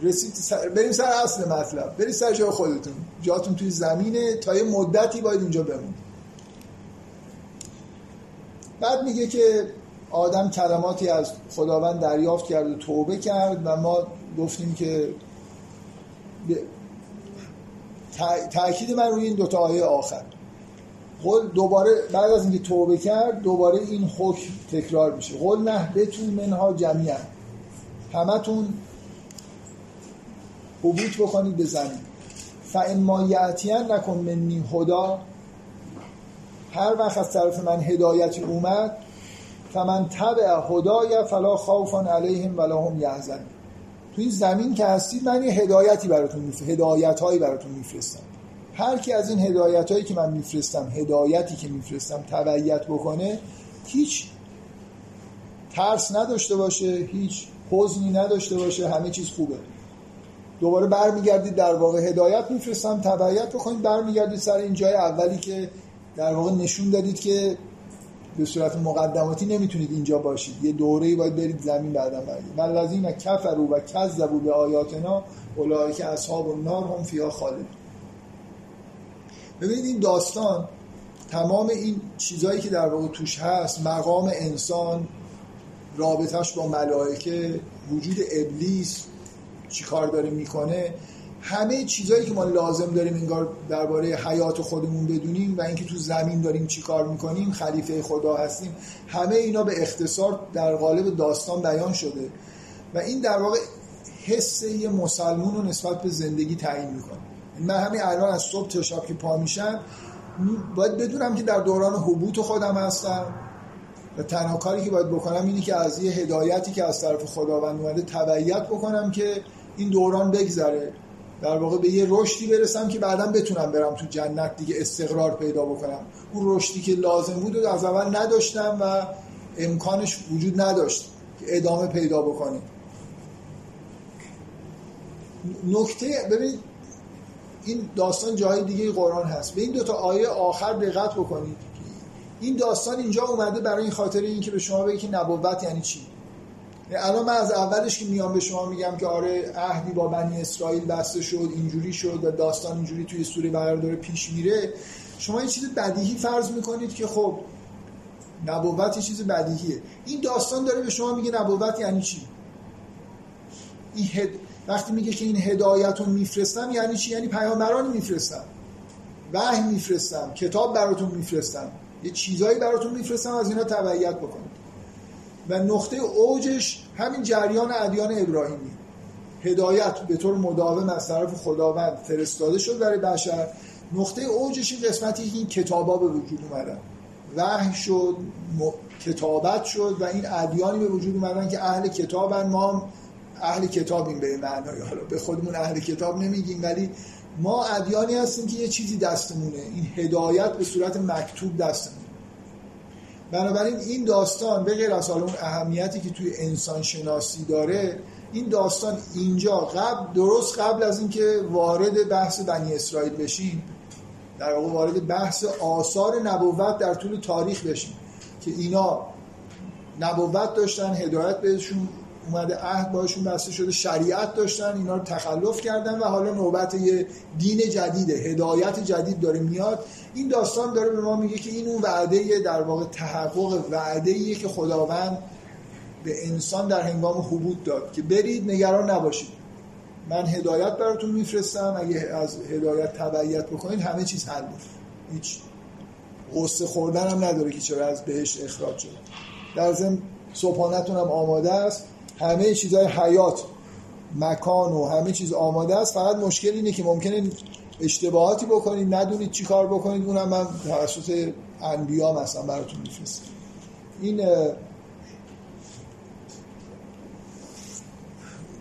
رسید سر... بریم سر اصل مطلب. برید سر جای خودتون. جاتون توی زمینه. تا یه مدتی باید اینجا بمون بعد میگه که آدم کلماتی از خداوند دریافت کرد و توبه کرد و ما گفتیم که تأکید من روی این دوتا آیه آخر. قول دوباره بعد از اینکه توبه کرد دوباره این حکم تکرار میشه. قول نه بتون منها جمعیه همتون حبوط بکنید به زمین. فان ما یعتین نکن منی هدا. هر وقت از طرف من هدایتی اومد فمن تبع هدای فلا خوف علیهم ولا هم یحزنون تو این زمین که هستید من یه هدایتی براتون میفرستم هدایت هایی براتون میفرستم. هر کی از این هدایت هایی که من میفرستم هدایتی که میفرستم تبعیت بکنه هیچ ترس نداشته باشه هیچ حزنی نداشته باشه همه چیز خوبه. دوباره برمیگردید در واقع هدایت میفرستم تبعیت بکنید برمیگردید سر این جای اولی که در واقع نشون دادید که به صورت مقدماتی نمی‌تونید اینجا باشید. یه دوره باید برید زمین بعدا برید. والذین کفروا و کذبوا به آیاتنا اولئک اصحاب النار هم فیها خالد ببینید این داستان تمام این چیزهایی که در واقع توش هست مقام انسان رابطش با ملائکه وجود ابلیس چی کار داره می‌کنه؟ همه چیزهایی که ما لازم داریم انگار درباره حیات خودمون بدونیم و اینکه تو زمین داریم چی کار می‌کنیم خلیفه خدا هستیم همه اینا به اختصار در قالب داستان بیان شده. و این در واقع حس یه مسلمون رو نسبت به زندگی تعیین می‌کنه. من همین الان از صبح تا شب که پا میشم باید بدونم که در دوران حبوط خودم هستم و تنها کاری که باید بکنم اینه که از یه هدایتی که از طرف خداوند اومده تبعیت بکنم که این دوران بگذره. در واقع به یه رشدی برسم که بعدا بتونم برم تو جنت دیگه استقرار پیدا بکنم. اون رشدی که لازم بود از اول نداشتم و امکانش وجود نداشت که ادامه پیدا بکنیم. نکته ببینید این داستان جای دیگه قرآن هست. به این دوتا آیه آخر دقت بکنید. این داستان اینجا اومده برای این خاطر اینکه به شما بگه که نبوت یعنی چی؟ الان من از اولش که میام به شما میگم که آره عهدی با بنی اسرائیل بسته شد اینجوری شد و داستان اینجوری توی سوره بقره داره پیش میره. شما یه چیز بدیهی فرض می‌کنید که خب نبوت یه چیز بدیهیه. این داستان داره به شما میگه نبوت یعنی چی؟ این هد... وقتی میگه که این هدایت رو میفرستم یعنی چی؟ یعنی پیامبران میفرستم. وحی میفرستم. کتاب براتون میفرستم. یه چیزایی براتون میفرستم از اینا تبعیت بکنید و نقطه اوجش همین جریان ادیان ابراهیمی. هدایت به طور مداوم از طرف خداوند فرستاده شد برای بشر. نقطه اوجش این قسمتی که این کتابا به وجود اومدن. وحی شد کتابت شد و این ادیانی به وجود اومدن که اهل کتابن. ما اهل کتابیم به معنای حالا به خودمون اهل کتاب نمیگیم ولی ما ادیانی هستیم که یه چیزی دستمونه. این هدایت به صورت مکتوب دستمونه. بنابراین این داستان به غیر از اون اهمیتی که توی انسان شناسی داره این داستان اینجا قبل درست قبل از اینکه وارد بحث بنی اسرائیل بشیم در واقع وارد بحث آثار نبوت در طول تاریخ بشیم که اینا نبوت داشتن هدایت بهشون اومده عهد باشون بسته شده شریعت داشتن اینا رو تخلف کردن و حالا نوبت یه دین جدیده هدایت جدید داره میاد. این داستان داره به ما میگه که این اون وعده در واقع تحقق وعده که خداوند به انسان در هنگام حبوط داد که برید نگران نباشید. من هدایت براتون میفرستم اگه از هدایت تبعیت بکنید همه چیز حل هیچ قصه خوردن هم نداره که چرا از بهش اخراج شده در ضمن صبحانتون هم آماده است. همه چیزهای حیات مکان و همه چیز آماده است. فقط مشکل اینه که ممکنه اشتباهاتی بکنید ندونید چی کار بکنید. اونم من توسط انبیا مثلا براتون میفرستم. این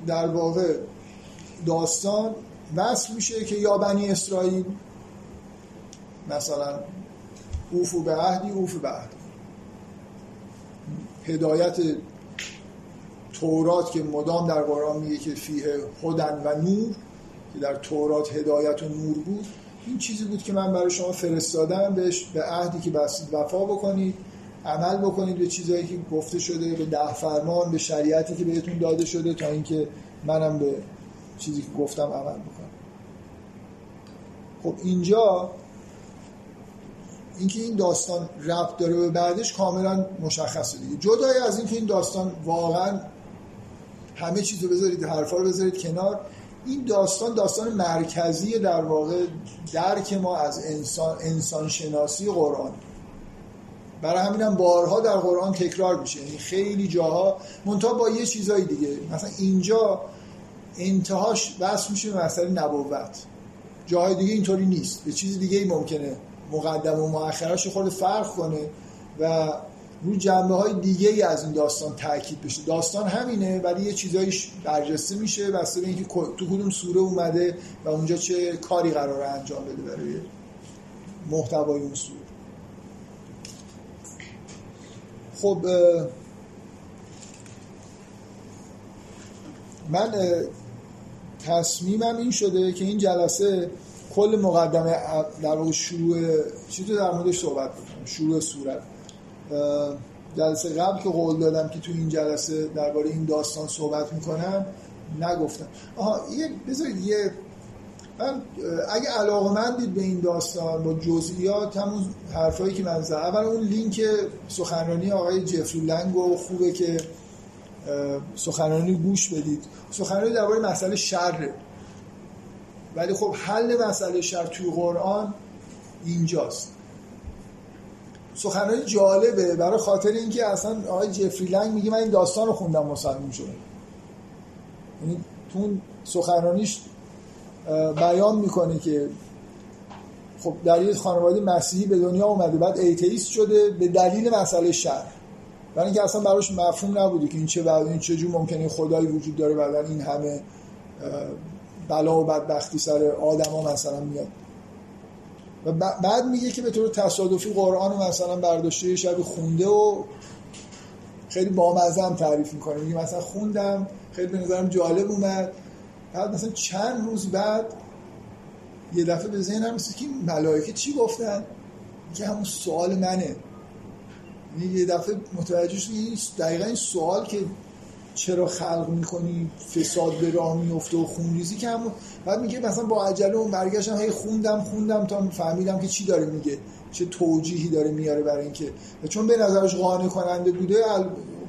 در واقع داستان وصل میشه که یا بنی اسرائیل مثلا اوفو به عهدی اوفو به عهدی هدایت تورات که مدام در قرآن میگه که فیه هدن و نور که در تورات هدایت و نور بود این چیزی بود که من برای شما فرستادم بهش به عهدی که بستید وفا بکنید عمل بکنید به چیزهایی که گفته شده به ده فرمان به شریعتی که بهتون داده شده تا اینکه منم به چیزی که گفتم عمل بکنم. خب اینجا اینکه این داستان ربط داره به بعدش کاملا مشخصه دیگه. جدای از اینکه این داستان واقعا همه چیز رو بذارید حرفا رو بذارید کنار. این داستان داستان مرکزی در واقع درک ما از انسان انسان شناسی قرآن. برای همین هم بارها در قرآن تکرار میشه. یعنی خیلی جاها منتها با یه چیزایی دیگه. مثلا اینجا انتهاش بس میشه به مسئله نبوت. جاهای دیگه اینطوری نیست. به چیز دیگه ممکنه. مقدم و مؤخرش خود فرق کنه و روی جنبه های دیگه ای از این داستان تاکید بشه. داستان همینه ولی یه چیزایش برجسته میشه بسته به اینکه تو کدوم سوره اومده و اونجا چه کاری قراره انجام بده برای محتوای اون سوره. خب من تصمیمم این شده که این جلسه کل مقدمه در واقع شروع چیزی در موردش صحبت بکنم. شروع صورت جلسه قبل که قول دادم که تو این جلسه درباره این داستان صحبت می‌کنم نگفتم. آها یه بذارید یه من اگه علاقه من دید به این داستان با جزئیات همون حرفایی که من زدم اول اون لینک سخنرانی آقای جفری لنگ خوبه که سخنرانی گوش بدید. سخنرانی درباره مسئله شر ولی خب حل مسئله شر توی قرآن اینجاست. سخنرانی جالبه. برای خاطر اینکه اصلا آقای جفری لنگ میگه من این داستان رو خوندم مسلمون شدم یعنی تو سخنرانیش بیان می‌کنه که خب در یه خانواده مسیحی به دنیا اومده بعد ایتیست شده به دلیل مسئله شر برای اینکه اصلا براش مفهوم نبوده که این چه بعد این چجور ممکنه خدایی وجود داره بعد این همه بلا و بدبختی سر آدما مثلا میاد. و بعد میگه که به طور تصادفی قرآن رو مثلا برداشته یه شبی خونده و خیلی بامزه هم تعریف می‌کنه. میگه مثلا خوندم خیلی به نظرم جالب اومد. بعد مثلا چند روز بعد یه دفعه به ذهنم رسید که ملائکه چی گفتن؟ که همون سوال منه. یعنی یه دفعه متوجه شد دقیقا این سوال که چرا خلق می‌کنی فساد به راه میفته و خونریزی که همون بعد میگه مثلا با عجله اون برگشتم هی خوندم خوندم تا فهمیدم که چی داره میگه. چه توجیهی داره میاره برای اینکه چون به نظرش قانع کننده بوده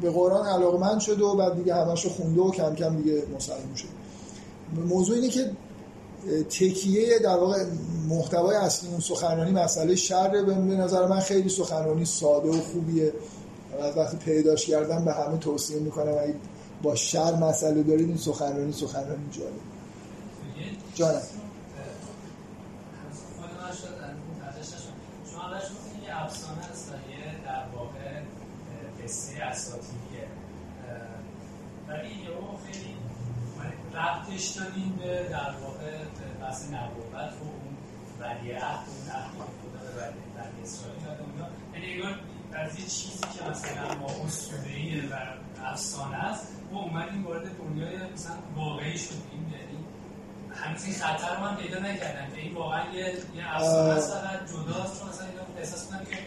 به قرآن علاقمند شده و بعد دیگه همشو خونده و کم کم دیگه مسلم شد موضوع اینه که تکیه در واقع محتوای اصلی اون سخنرانی مسئله شر به نظر من خیلی سخنرانی ساده و خوبیه. از وقتی پیداش کردم به همه توصیه می‌کنم اگه با شر مسئله دارید این سخنرانی سخنرانی جالب. جانم. افسانه است در واقع قصه اساطیریه ولی یهو خیلی ربطش به در واقع بحث نبوت و اون ولیعهد و اون که خدا به بنی اسرائیل داده اونها یعنی انگار از یه چیزی که مثلا ما اسطوره‌ای و افسانه است ما اومدیم وارد دنیای مثلا واقعی شدیم یعنی هنوز این خطر رو من پیدا نکردم که این واقعا یه یه افسانه است فقط جداست چون مثلا اینا احساس کنم که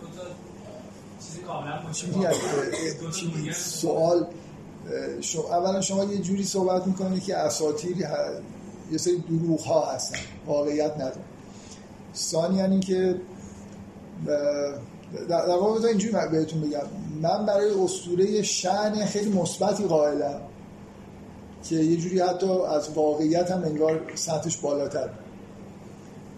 دو تا چیزی کاملا سوال شما اولا شما یه جوری صحبت می‌کنید که اساطیر یه سری دروغ ها هستن. واقعیت نداره. ثانیا یعنی که در واقع اینجوری بهتون بگم. من برای اسطوره شعن خیلی مثبتی قائلم. که یه جوری حتی از واقعیت هم انگار سطحش بالاتر.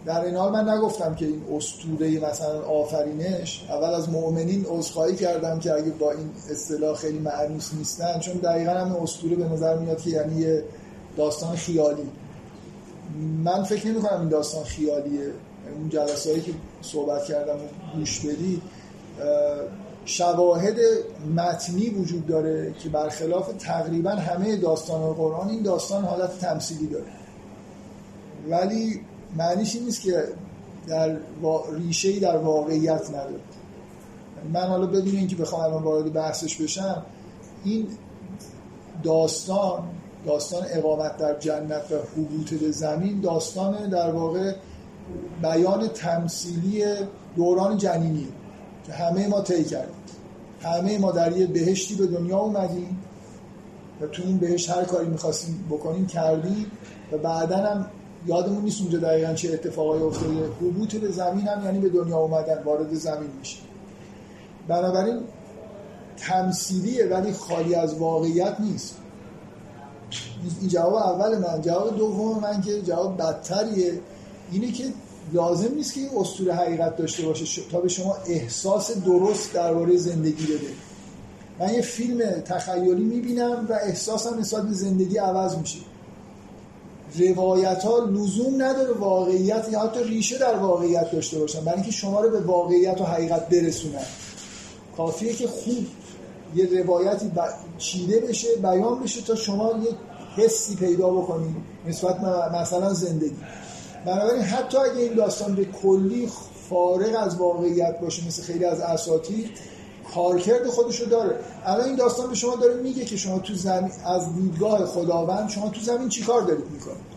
در این حال من نگفتم که این اسطوره مثلا آفرینش. اول از مؤمنین عذرخواهی کردم که اگه با این اصطلاح خیلی معنوس نیستن چون دقیقا هم اسطوره به نظر میاد که یعنی یه داستان خیالی. من فکر نمی کنم این داستان خیالیه. اون جلسه که صحبت کردم و گوش بدید شواهد متنی وجود داره که برخلاف تقریبا همه داستان قرآن این داستان حالت تمثیلی داره. ولی معنیش این نیست که در ریشه در واقعیت نداره. من حالا بدون اینکه بخوام الان وارد بحثش بشم این داستان داستان اقامت در جنت و حبوط به زمین داستان در واقع بیان تمثیلی دوران جنینی که همه ما طی کردیم. همه ما در یه بهشتی به دنیا اومدیم و تو این بهشت هر کاری می‌خواستیم بکنیم کردیم و بعدا هم یادمون نیست اونجا دقیقا چه اتفاقای افتاده. حبوط به زمین هم یعنی به دنیا اومدن وارد زمین میشه بنابراین تمثیلیه ولی خالی از واقعیت نیست. این جواب اول من جواب دوم من که جواب بدتریه. اینه که لازم نیست که این اسطوره حقیقت داشته باشه. تا به شما احساس درست درباره زندگی بده. من یه فیلم تخیلی می‌بینم و احساسم نسبت به زندگی عوض میشه. روایت ها لزوم نداره واقعیت یا حتی ریشه در واقعیت داشته باشن. برای اینکه شما رو به واقعیت و حقیقت برسونن. کافیه که خوب یه روایتی ب... چیده بشه بیان بشه تا شما یه حسی پیدا بکنید نسبت مثلا زندگی. بنابراین حتی اگه این داستان به کلی فارغ از واقعیت باشه مثل خیلی از اساطیر کارکرد خودش رو داره. الان این داستان به شما داره میگه که شما تو زمین از دیدگاه خداوند شما تو زمین چیکار دارید می‌کنید؟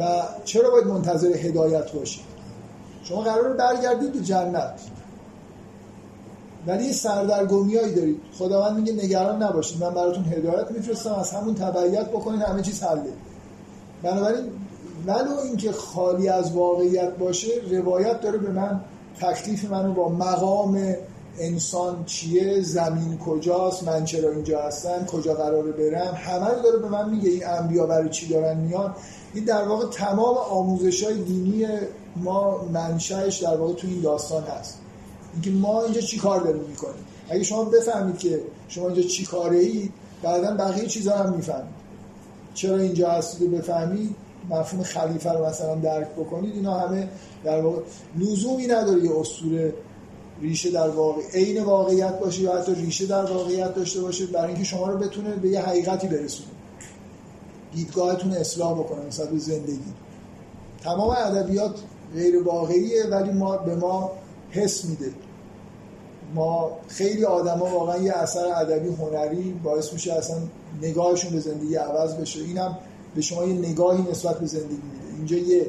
و چرا باید منتظر هدایت باشید؟ شما قرار برگردید به جنت. ولی یه سردرگمیایی دارید. خداوند میگه نگران نباشید من براتون هدایت میفرستم از همون تبعیت بکنید همه چیز حله. بنابراین ولو اینکه خالی از واقعیت باشه روایت داره به من تکلیف منو با مقام انسان چیه زمین کجاست من چرا اینجا هستم کجا قراره برم همه رو داره به من میگه این انبیا برای چی دارن میان. این در واقع تمام آموزش های دینی ما منشأش در واقع تو این داستان هست. اینکه ما اینجا چی کار داریم می‌کنیم؟ اگه شما بفهمید که شما اینجا چی کاره ای بعدا بقیه چیزا هم می‌فهمید. چرا اینجا هستید بفهمید؟ مفهوم خلیفه رو مثلا درک بکنید اینا همه در واقع لزومی نداره یه اسطوره ریشه در واقع عین واقعیت باشه یا حتی ریشه در واقعیت داشته باشه برای اینکه شما رو بتونه به یه حقیقتی برسونه. دیدگاهتون اصلاح بکنه مثلا به زندگی. تمام ادبیات غیر واقعیه ولی ما به ما حس میده. ما خیلی آدما واقعا یه اثر ادبی هنری باعث میشه اصلا نگاهشون به زندگی عوض بشه. اینم به شما یه نگاهی نسبت به زندگی میده. اینجا یه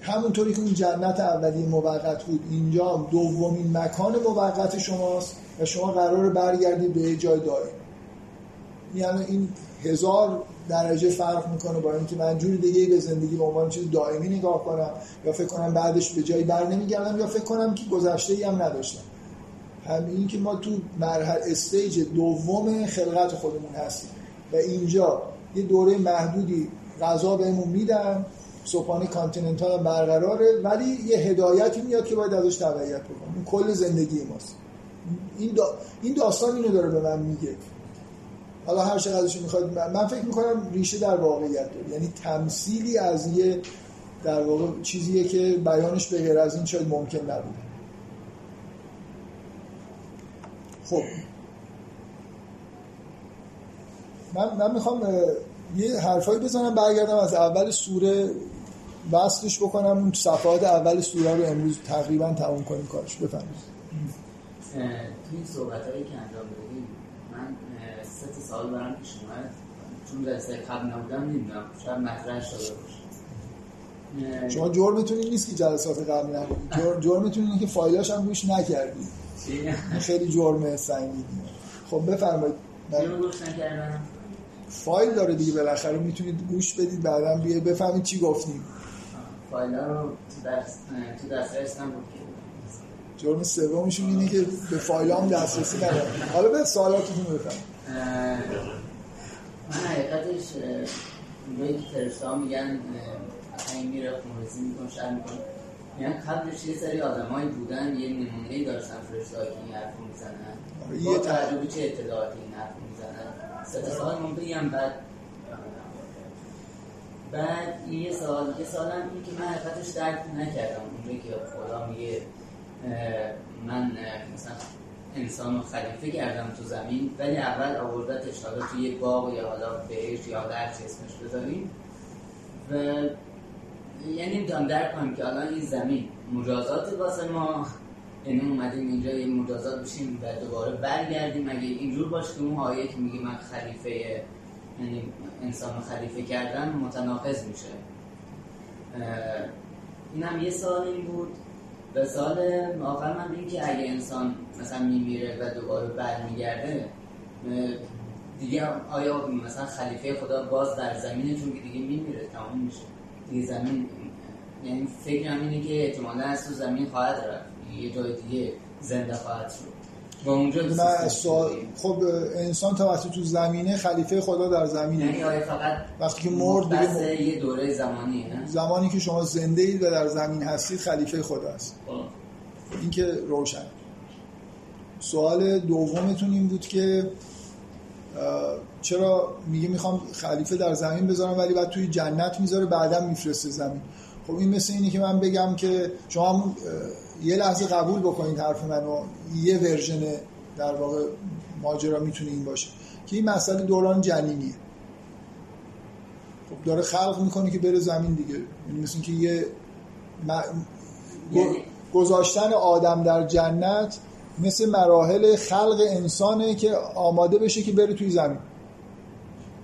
همونطوری که اون جنت اولی موقت بود اینجا دومین مکان موقت شماست و شما قرار برگردید به جای دائم. یعنی این هزار درجه فرق می‌کنه با اینکه من جوری دیگه به زندگی به عنوان چیز دائمی نگاه کنم یا فکر کنم بعدش به جایی بر نمیگردم یا فکر کنم که گذشته ای هم نداشتم. همین که ما تو مرحله stage دوم خلقت خودمون هستیم. و اینجا یه دوره محدودی غذا بهمون میدن صبحانه continental برقراره ولی یه هدایتی میاد که باید ازش تبعیت بکنیم. این کل زندگی ماست. این, دا... این داستان اینو داره به من میگه. حالا هر چقدرش می‌خواد من فکر می‌کنم ریشه در واقعیت داره. یعنی تمثیلی از یه در واقع چیزیه که بیانش به غیر از این شاید ممکن نبوده. خب. من, من می‌خوام یه حرفایی بزنم برگردم از اول سوره وصلش بکنم. اون صفحات اول سوره رو امروز تقریبا تموم کنیم کارش. بفرمایید. توی این صحبت هایی که انجام دادیم من سه تا سال برام پیش اومد. چون دسته قبل نبودم نمی‌دونم. شاید مطرح شده باشه. شما جرمتون این نیست که جلسات قبل نبودید جرمتون اینه که فایلاش هم روش نکردید خیلی جرم سنگینی خب بفرمایید. فایل داره دیگه بالاخره می‌تونید گوش بدید بعدا بیاید بفهمید چی گفتیم. فایل رو تو دسترس بود جرم سومشون اینه که به فایل هم دسترسی ندارم حالا به سوالاتتون بفهم من حقیقتش اونجایی که فرشته ها میگن این میره خونریزی می‌کنه شر می‌کنه. یعنی قبلش یه سری آدمایی بودن یه نمونه ای داشتن فرشتهایی که این حرف می‌زنن. آره، با یه توجه به چه اطلاعاتی این حرف سه تا سوال من بگم بعد بعد یه سوال یه سوال هم این که من حقیقتش درک نکردم. اونجایی که خدا میگه من مثلا انسان رو خلیفه کردم تو زمین ولی اول آوردتش حالا تو یه باغ یا حالا بهش یا هر چی اسمش بذاریم. و یعنی نمی‌تونم درک کنم که الان این زمین مجازات واسه ما یعنی اومدیم اینجا یه مجازات بشیم و دوباره برگردیم. اگه اینجور باشه که اون آیه که میگه من خلیفه یعنی انسان خلیفه کردم متناقض میشه. این هم یه سال این بود. و سال آخر من این که اگه انسان مثلا میمیره و دوباره برمیگرده دیگه آیا مثلا خلیفه خدا باز در زمینه چون که دیگه میمیره؟ تمام میشه. دیگه زمین یعنی فکرم اینه که احتمالا از تو زمین خواهد رفت. یه جای دیگه زنده خواهد شد و اونجا سوال خب انسان تا وقتی تو زمینه خلیفه خدا در یعنی زمینه آیا فقط وقتی که مرد دیگه مرد. یه دوره زمانیه نه؟ زمانی که شما زنده اید و در زمین هستید خلیفه خدا است. این که روشن سوال دومتون این بود که چرا میگه می‌خوام خلیفه در زمین بذارم ولی بعد توی جنت می‌ذاره بعدا میفرسته زمین خب این مثل اینه که من بگم که شما هم یه لحظه قبول بکنید حرف منو یه ورژن در واقع ماجرا می‌تونه این باشه که این مسئله دوران جنینیه. خب داره خلق می‌کنه که بره زمین دیگه. یعنی مثل اینکه یه م- یعنی- گذاشتن آدم در جنت مثل مراحل خلق انسانه که آماده بشه که بره توی زمین.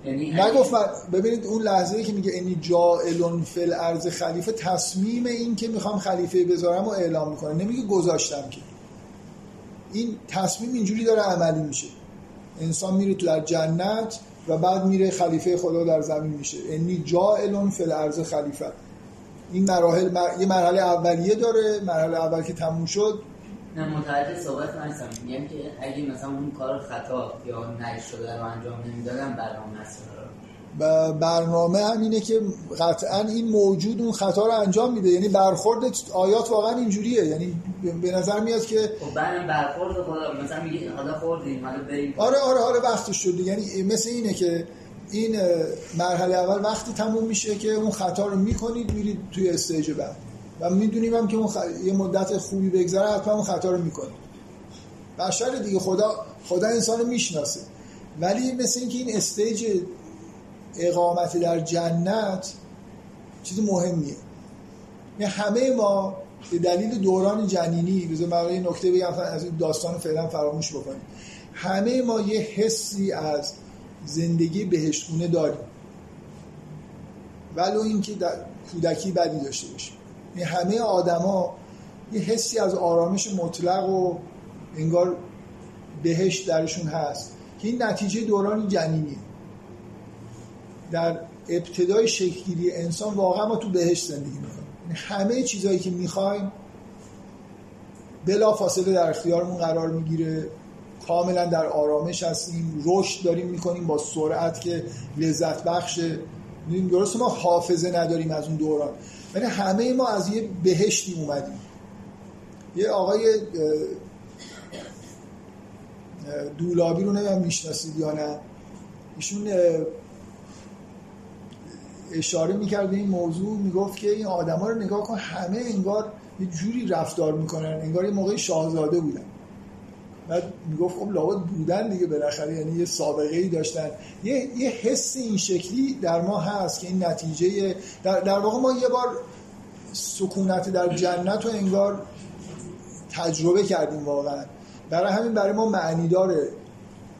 نگفت من ببینید اون لحظه که میگه انی جائلون فل ارز خلیفه تصمیم این که می‌خوام خلیفه بذارم و اعلام می‌کنه. نمیگه گذاشتم که. این تصمیم اینجوری داره عملی میشه. انسان میره تو در جنت و بعد میره خلیفه خدا در زمین میشه. انی جائلون فل ارز خلیفه این مراحل مر... یه مرحله اولیه داره مرحله اول که تموم شد. نه متوجه صحبت من هستم میگم که اگه مثلا اون کار خطا یا نش شده رو انجام نمی‌دادم برنامه و برنامه هم اینه که قطعا این موجود اون خطا رو انجام میده. یعنی برخورد آیات واقعا اینجوریه. یعنی به نظر میاد که خب برخورد خدا مثلا میگه حالا خوردیم حالا بریم. آره آره آره وقتش شد یعنی مثل اینه که این مرحله اول وقتی تموم میشه که اون خطا رو می‌کنید میرید توی stage بعد. و می‌دونیم هم که اون خ... یه مدت خوبی بگذره حتما اون خطا رو می‌کنید بشر دیگه خدا خدا انسان رو می‌شناسه. ولی مثل اینکه این stage اقامت در جنت چیز مهمیه. یعنی همه ما به دلیل دوران جنینی بذار من یه نکته بگم از این داستان فعلا فراموش بکنیم. همه ما یه حسی از زندگی بهشتگونه داریم. ولو اینکه در کودکی بدی داشته باشیم. همه آدما یه حسی از آرامش مطلق و انگار بهشت درشون هست که این نتیجه دوران جنینیه. در ابتدای شکلگیری انسان واقعا ما تو بهشت زندگی می‌کنیم. یعنی همه چیزهایی که می‌خوایم بلا فاصله در اختیارمون قرار می‌گیره. کاملا در آرامش هستیم رشد داریم می‌کنیم با سرعت که لذت بخشه. درسته ما حافظه نداریم از اون دوران. ولی همه ما از یه بهشتی اومدیم. یه آقای دولابی رو نمیم می‌شناسید یا نه. ایشون اشاره می‌کرد به این موضوع می‌گفت که این آدما رو نگاه کن همه انگار یه جوری رفتار می‌کنن انگار یه موقع شاهزاده بودن. بعد می‌گفت خب لابد بودن دیگه بالاخره یعنی یه سابقه ای داشتن. یه, یه حس این شکلی در ما هست که این نتیجه در, در واقع ما یه بار سکونت در جنت رو انگار تجربه کردیم واقعا. برای همین برای ما معنی داره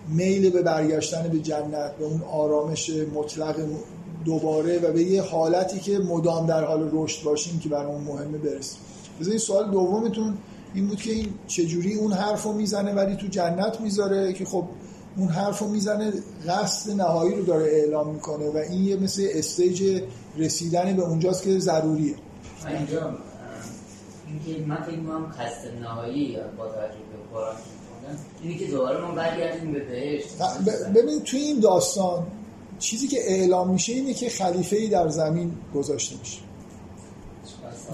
میل به برگشتن به جنت به اون آرامش مطلق دوباره و به یه حالتی که مدام در حال رشد باشیم که برامون مهمه برسیم. بذار این سوال دومتون این بود که این چجوری اون حرف رو می‌زنه ولی تو جنت می‌ذاره که خب اون حرف رو می‌زنه قصد نهایی رو داره اعلام می‌کنه و این یه مثل استیج رسیدن به اونجاست که ضروریه. من اینجا اه، اینکه من فکر می‌کنم قصد نهایی با توجه به قرآن اینی که دوباره ما برگردیم به بهشت. ببین توی این داستان چیزی که اعلام میشه اینه که خلیفه ای در زمین گذاشته میشه.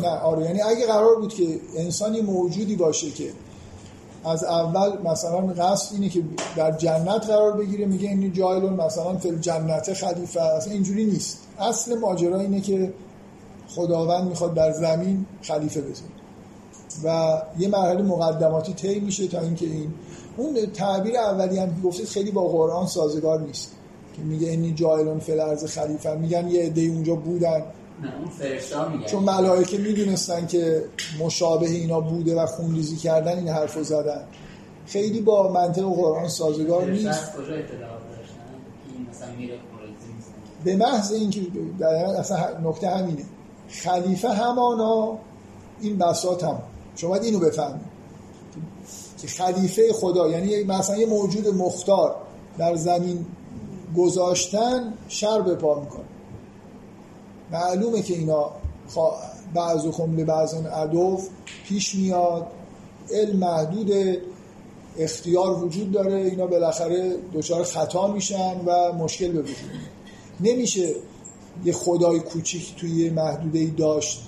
نه آره یعنی اگه قرار بود که انسانی موجودی باشه که از اول مثلا قصد اینه که در جنت قرار بگیره میگه این جایلون مثلا فل جنت خلیفه اصلا اینجوری نیست. اصل ماجرا اینه که خداوند می‌خواد در زمین خلیفه بذاره و یه مرحله مقدماتی طی میشه تا اینکه این اون تعبیر اولی هم که گفتید خیلی با قرآن سازگار نیست. که میگه این جایلون فل ارز خلیفه. میگن یه عده اونجا بودن. چون ملائکه می‌دونستن که مشابه اینا بوده و خونریزی کردن این حرفو زدن. خیلی با منطق قرآن سازگار نیست. به محض اینکه در اصلا نکته همینه. خلیفه همانا این بساط هم. شما باید اینو بفهمید. که خلیفه خدا یعنی مثلا یه موجود مختار در زمین گذاشتن شر به پا می‌کنه. معلومه که اینا بعض و خمله بعض عدو پیش میاد. علم محدود اختیار وجود داره. اینا بالاخره دچار خطا میشن و مشکل به وجود نمیشه یه خدای کوچیک توی یه محدوده داشت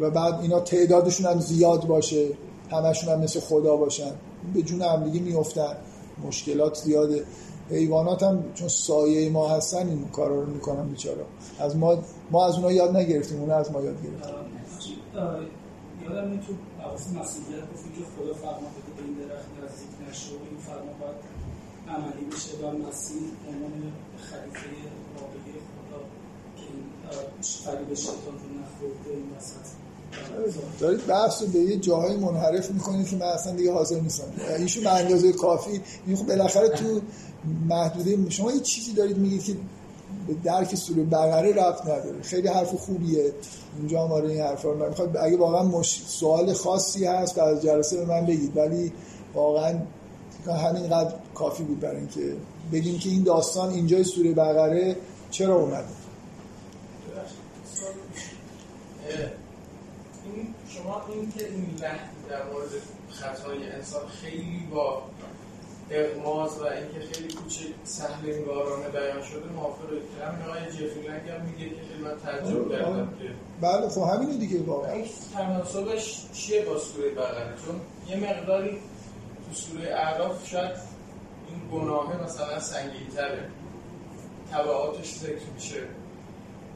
و بعد اینا تعدادشون هم زیاد باشه همشون هم مثل خدا باشن. به جون همدیگه میفتن مشکلات زیاده. حیوانات هم چون سایه ما هستن این کار رو می‌کنن بیچارا از ما ما از اونها یاد نگرفتیم اون از ما یاد گرفتیم یادم این تو حواس مسئولیت گفتیم که خدا فرما بده به این درخت نزدیک نشه و این فرما باید عملی بشه و مسیح عنوان خلیفه واقعی خدا که این فریب شیطان رو نخورده این وسط. دارید بحث رو به یه جاهای منحرف می‌کنید که من اصلا دیگه حاضر نیستم. ایشون به اندازه کافی. خب بالاخره تو محدوده شما یه چیزی دارید میگید که به درک سوره بقره رفت نداره. خیلی حرف خوبیه. اینجا هم آره این حرفا رو می‌خواد اگه واقعا مش... سوال خاصی هست از جلسه به من بگید. ولی واقعا همینقدر کافی بود برای اینکه بگیم که این داستان اینجای سوره بقره چرا اومده. این شما این که این در مورد خطای انسان خیلی با اغماز و اینکه خیلی کوچک سهل انگارانه بیان شده موافق همین آقای جفری هم میگه که خیلی من تعجب کردم که بله خب همینه دیگه واقعا این تناسبش چیه با سوره بقره؟ چون یه مقداری تو سوره اعراف شاید این گناه مثلا سنگین‌تره. تبعاتش ذکر میشه.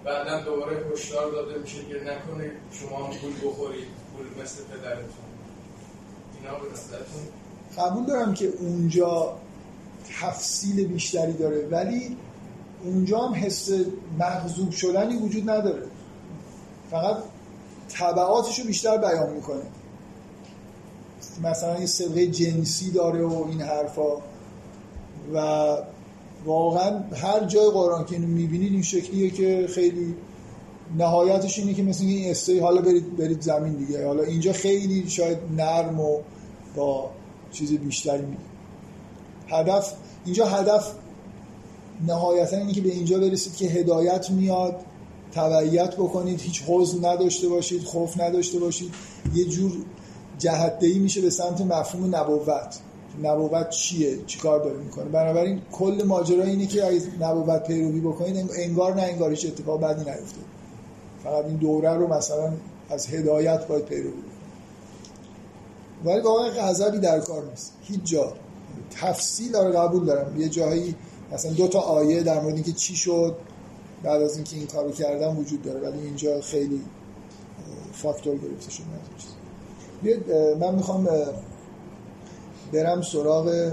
بعدا دوباره هشدار داده میشه که نکنه شما هم پول بخورید پول مثل پدرتون. اینا به نظرتون قبول دارم که اونجا تفصیل بیشتری داره ولی اونجا هم حس مغزوب شدنی وجود نداره. فقط طبعاتش رو بیشتر بیان می‌کنه. مثلا یه سبقه جنسی داره و این حرفا. و واقعا هر جای قرآن که اینو می‌بینید این شکلیه که خیلی نهایتش اینه که مثل این استایی حالا برید, برید زمین دیگه. حالا اینجا خیلی شاید نرم و با چیز بیشتری میده هدف اینجا هدف نهایتا اینه که به اینجا برسید که هدایت میاد تبعیت بکنید هیچ حزن نداشته باشید خوف نداشته باشید. یه جور جهتدهی میشه به سمت مفهوم نبوت. نبوت چیه؟ چیکار داره می‌کنه؟ بنابراین کل ماجرا اینه که اگه نبوت پیروی بکنید انگار نه انگار هیچ اتفاق بدی نیفته. فقط این دوره رو مثلا از هدایت باید پیروی ولی واقعا غضبی در کار نیست. هیچ جا. تفصیل داره قبول دارم. یه جایی مثلا دو تا آیه در مورد اینکه چی شد بعد از اینکه این کارو کردم وجود داره ولی اینجا خیلی فاکتور گرفته شده. من می‌خوام برم سراغ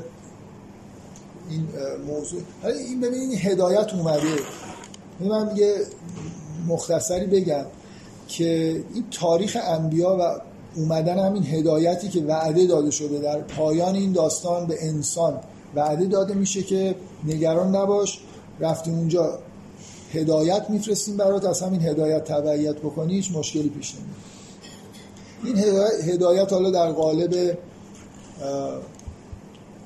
این موضوع. حالا این ببینید هدایت اومده. من یه مختصری بگم که این تاریخ انبیا و اومدن همین هدایتی که وعده داده شده در پایان این داستان به انسان وعده داده میشه که نگران نباش. رفتی اونجا هدایت میفرستیم برات. از همین هدایت تبعیت بکنی هیچ مشکلی پیش نمیاد. این هدایت حالا در قالب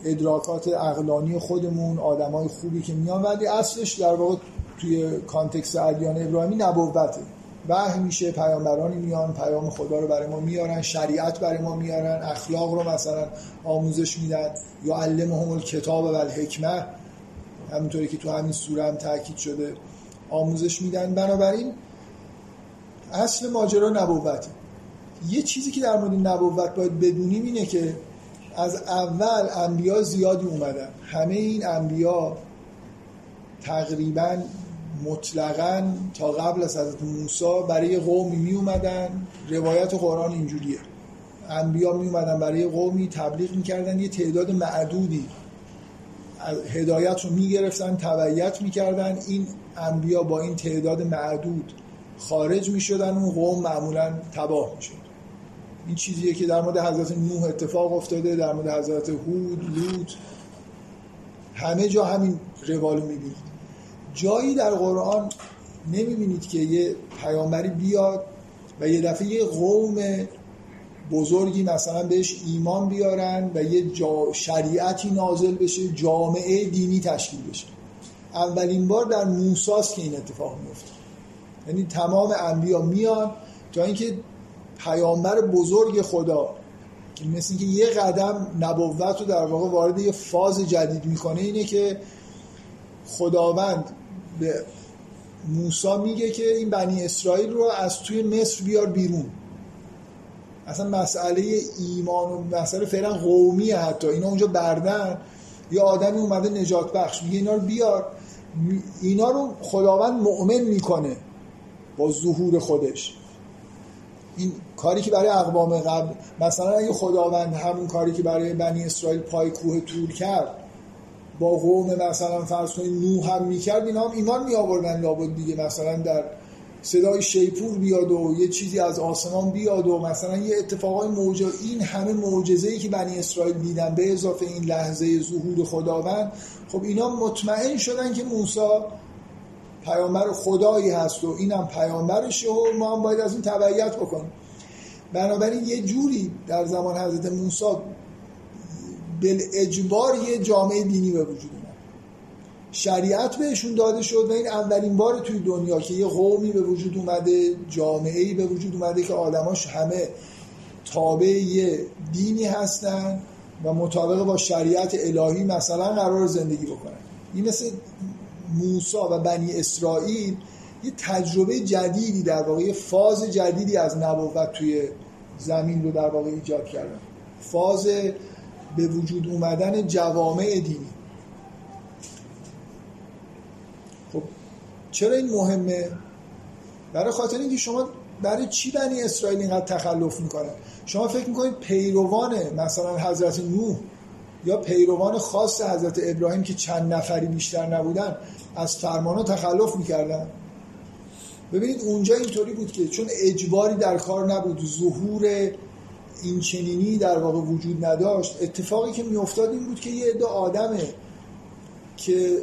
ادراکات اقلانی خودمون آدمای خوبی که میان ولی اصلش در واقع توی کانتکست ادیان ابراهیمی نبوته. وحی میشه پیامبرانی میان پیام خدا رو برای ما میارن شریعت برای ما میارن اخلاق رو مثلا آموزش میدن. یا علمهم الکتاب و الحکمه همونطوری که تو همین سوره هم تاکید شده آموزش میدن. بنابراین اصل ماجرا نبوته یه چیزی که در مورد نبوت باید بدونیم اینه که از اول انبیا زیادی اومدن. همه این انبیا تقریبا مطلقا تا قبل از حضرت موسی برای قومی می اومدن روایت قرآن اینجوریه. انبیا می اومدن برای قومی تبلیغ می‌کردن یه تعداد معدودی هدایت رو می‌گرفتن تبعیت می‌کردن. این انبیا با این تعداد معدود خارج می‌شدن اون قوم معمولا تباه می‌شد. این چیزیه که در مورد حضرت نوح اتفاق افتاده در مورد حضرت هود لوط. همه جا همین روالو می‌بینید. جایی در قرآن نمی‌بینید که یه پیامبری بیاد و یه دفعه یه قوم بزرگی مثلا بهش ایمان بیارن و یه جا شریعتی نازل بشه جامعه دینی تشکیل بشه. اولین بار در موساست که این اتفاق میفته یعنی تمام انبیا میان تا اینکه پیامبر بزرگ خدا که مثل اینکه یه قدم نبوت رو در واقع وارد یه فاز جدید می‌کنه اینه که خداوند به موسا میگه که این بنی اسرائیل رو از توی مصر بیار بیرون. اصلا مسئله ایمان و مسئله فعلا قومی حتی. اینا اونجا بردن یه آدمی اومده نجات بخش میگه اینا رو بیار. اینا رو خداوند مؤمن می‌کنه با ظهور خودش. این کاری که برای اقوام قبل مثلا اگه خداوند همون کاری که برای بنی اسرائیل پای کوه تور کرد با قوم مثلا فرض کنید نوح هم می‌کرد اینا هم ایمان می آوردن لابد دیگه مثلا در صدای شیپور بیاد و یه چیزی از آسمان بیاد و مثلا یه اتفاقای موجه این همه معجزه‌ای که بنی اسرائیل دیدن به اضافه این لحظه ظهور خداوند خب اینا مطمئن شدن که موسی پیامبر خدایی هست و اینم پیامبرشه و ما هم باید از این تبعیت بکنیم. بنابراین یه جوری در زمان حضرت موسی بل اجبار یه جامعه دینی به وجود اومد. شریعت بهشون داده شد و این اولین بار توی دنیا که یه قومی به وجود اومده جامعه به وجود اومده که آدماش همه تابع یه دینی هستن و مطابق با شریعت الهی مثلا قرار زندگی بکنن. این مثل موسا و بنی اسرائیل یه تجربه جدیدی در واقع یه فاز جدیدی از نبوت توی زمین رو در واقع ایجاد کردن. فاز به وجود اومدن جوامع دینی. خب چرا این مهمه؟ برای خاطر اینکه شما برای چی بنی اسرائیل اینقدر تخلف می‌کنه؟ شما فکر می‌کنید پیروان مثلا حضرت نوح یا پیروان خاص حضرت ابراهیم که چند نفری بیشتر نبودن از فرمانا تخلف می‌کردن؟ ببینید اونجا اینطوری بود که چون اجباری در کار نبود ظهور این چنینی در واقع وجود نداشت. اتفاقی که میافتاد این بود که یه عده آدمه که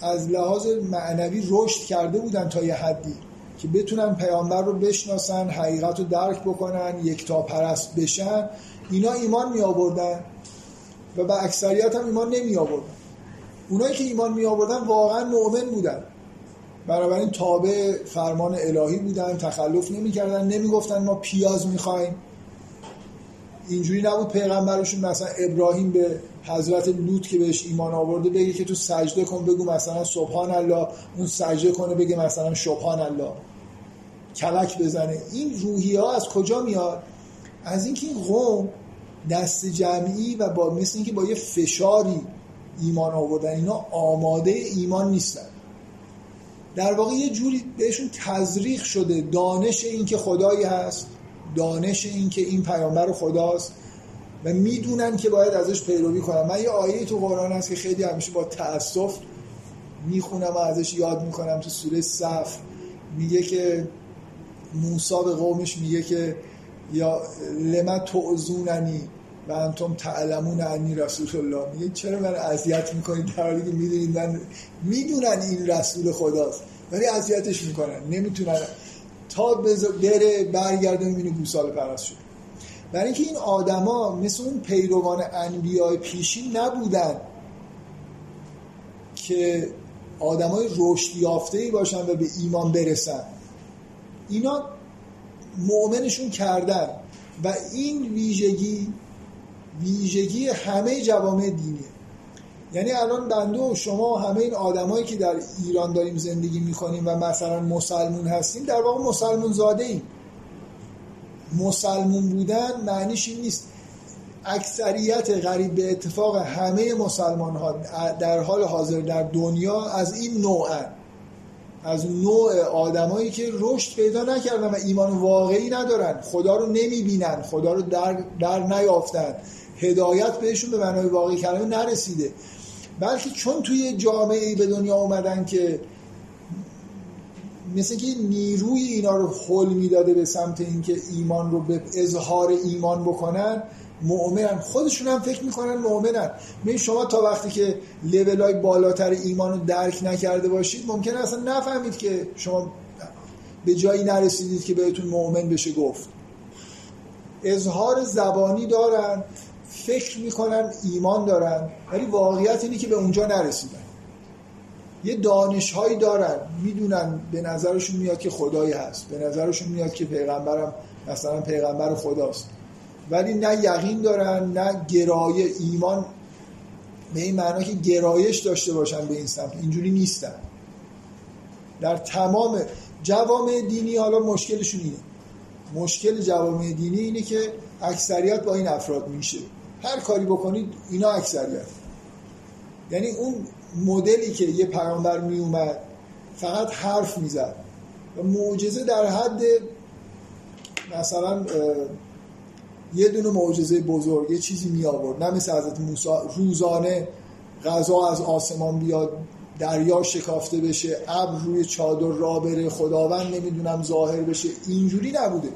از لحاظ معنوی رشد کرده بودن تا یه حدی که بتونن پیامبر رو بشناسن حقیقت رو درک بکنن یکتا پرست بشن. اینا ایمان می آوردن و به اکثریت هم ایمان نمی آوردن اونایی که ایمان می آوردن واقعا مؤمن بودن. بنابراین تابع فرمان الهی بودن تخلف نمی کردن نمی گفتن ما پیاز می خواهیم اینجوری نبود پیغمبرشون مثلا ابراهیم به حضرت لوط که بهش ایمان آورده بگه که تو سجده کن بگو مثلا سبحان الله اون سجده کنه بگه مثلا سبحان الله. کلک بزنه. این روحی ها از کجا میاد؟ از اینکه این قوم دست جمعی و با مثل اینکه با یه فشاری ایمان آوردن. اینا آماده ایمان نیستن. در واقع یه جوری بهشون تزریق شده. دانش اینکه خدایی هست. دانش اینکه این پیامبر خداست و می‌دونن که باید ازش پیروی کنن. من یه آیه تو قرآن هست که خیلی همیشه با تأسف می‌خونم و ازش یاد می‌کنم تو سوره صف. میگه که موسا به قومش میگه که یا لما تعزوننی و انتم تعلمون انی رسول الله. میگه چرا من اذیت می‌کنید؟ در حالی که می‌دونید من می‌دونن این رسول خداست ولی اذیتش می‌کنن نمی‌تونن. تا بره برگرده می‌بینه گوساله پرست شد. برای اینکه این آدما مثل اون پیروان انبیاء پیشین نبودن که آدمای رشد یافته ای باشن و به ایمان برسن. اینا مؤمنشون کردن و این ویژگی ویژگی همه جوامع دینیه. یعنی الان بنده و شما همه این آدمایی که در ایران داریم زندگی می‌کنیم و مثلا مسلمون هستیم در واقع مسلمون زاده ایم مسلمون بودن معنیش این نیست. اکثریت غریب به اتفاق همه مسلمان ها در حال حاضر در دنیا از این نوعن از نوع آدمایی که رشد پیدا نکردن و ایمان واقعی ندارن. خدا رو نمی‌بینن خدا رو در, در نیافتن. هدایت بهشون به معنای واقعی کلمه نرسیده. بلکه چون توی جامعه به دنیا اومدن که مثل که نیروی اینا رو حل می‌داده به سمت اینکه ایمان رو به اظهار ایمان بکنن مؤمنن. خودشون هم فکر می‌کنن مؤمنن. می شما تا وقتی که لیول های بالاتر ایمان رو درک نکرده باشید ممکنه اصلا نفهمید که شما به جایی نرسیدید که بهتون مؤمن بشه گفت. اظهار زبانی دارن. فکر می‌کنن ایمان دارن ولی واقعیت اینه که به اونجا نرسیدن. یه دانشهایی دارن می‌دونن به نظرشون میاد که خدایی هست به نظرشون میاد که پیغمبرم مثلا پیغمبر خداست. ولی نه یقین دارن نه گرایه ایمان. به این معنا که گرایش داشته باشن به این سمت اینجوری نیستن. در تمام جوامع دینی حالا مشکلشون اینه. مشکل جوامع دینی اینه که اکثریت با این افراد میشه. هر کاری بکنید اینا اکثریت. یعنی اون مدلی که یه پیامبر می اومد فقط حرف می‌زد. و معجزه در حد مثلا یه دونه معجزه بزرگ یه چیزی می آورد نه مثل حضرت موسی روزانه غذا از آسمان بیاد دریا شکافته بشه ابر روی چادر را بره خداوند نمی‌دونم ظاهر بشه. اینجوری نبوده.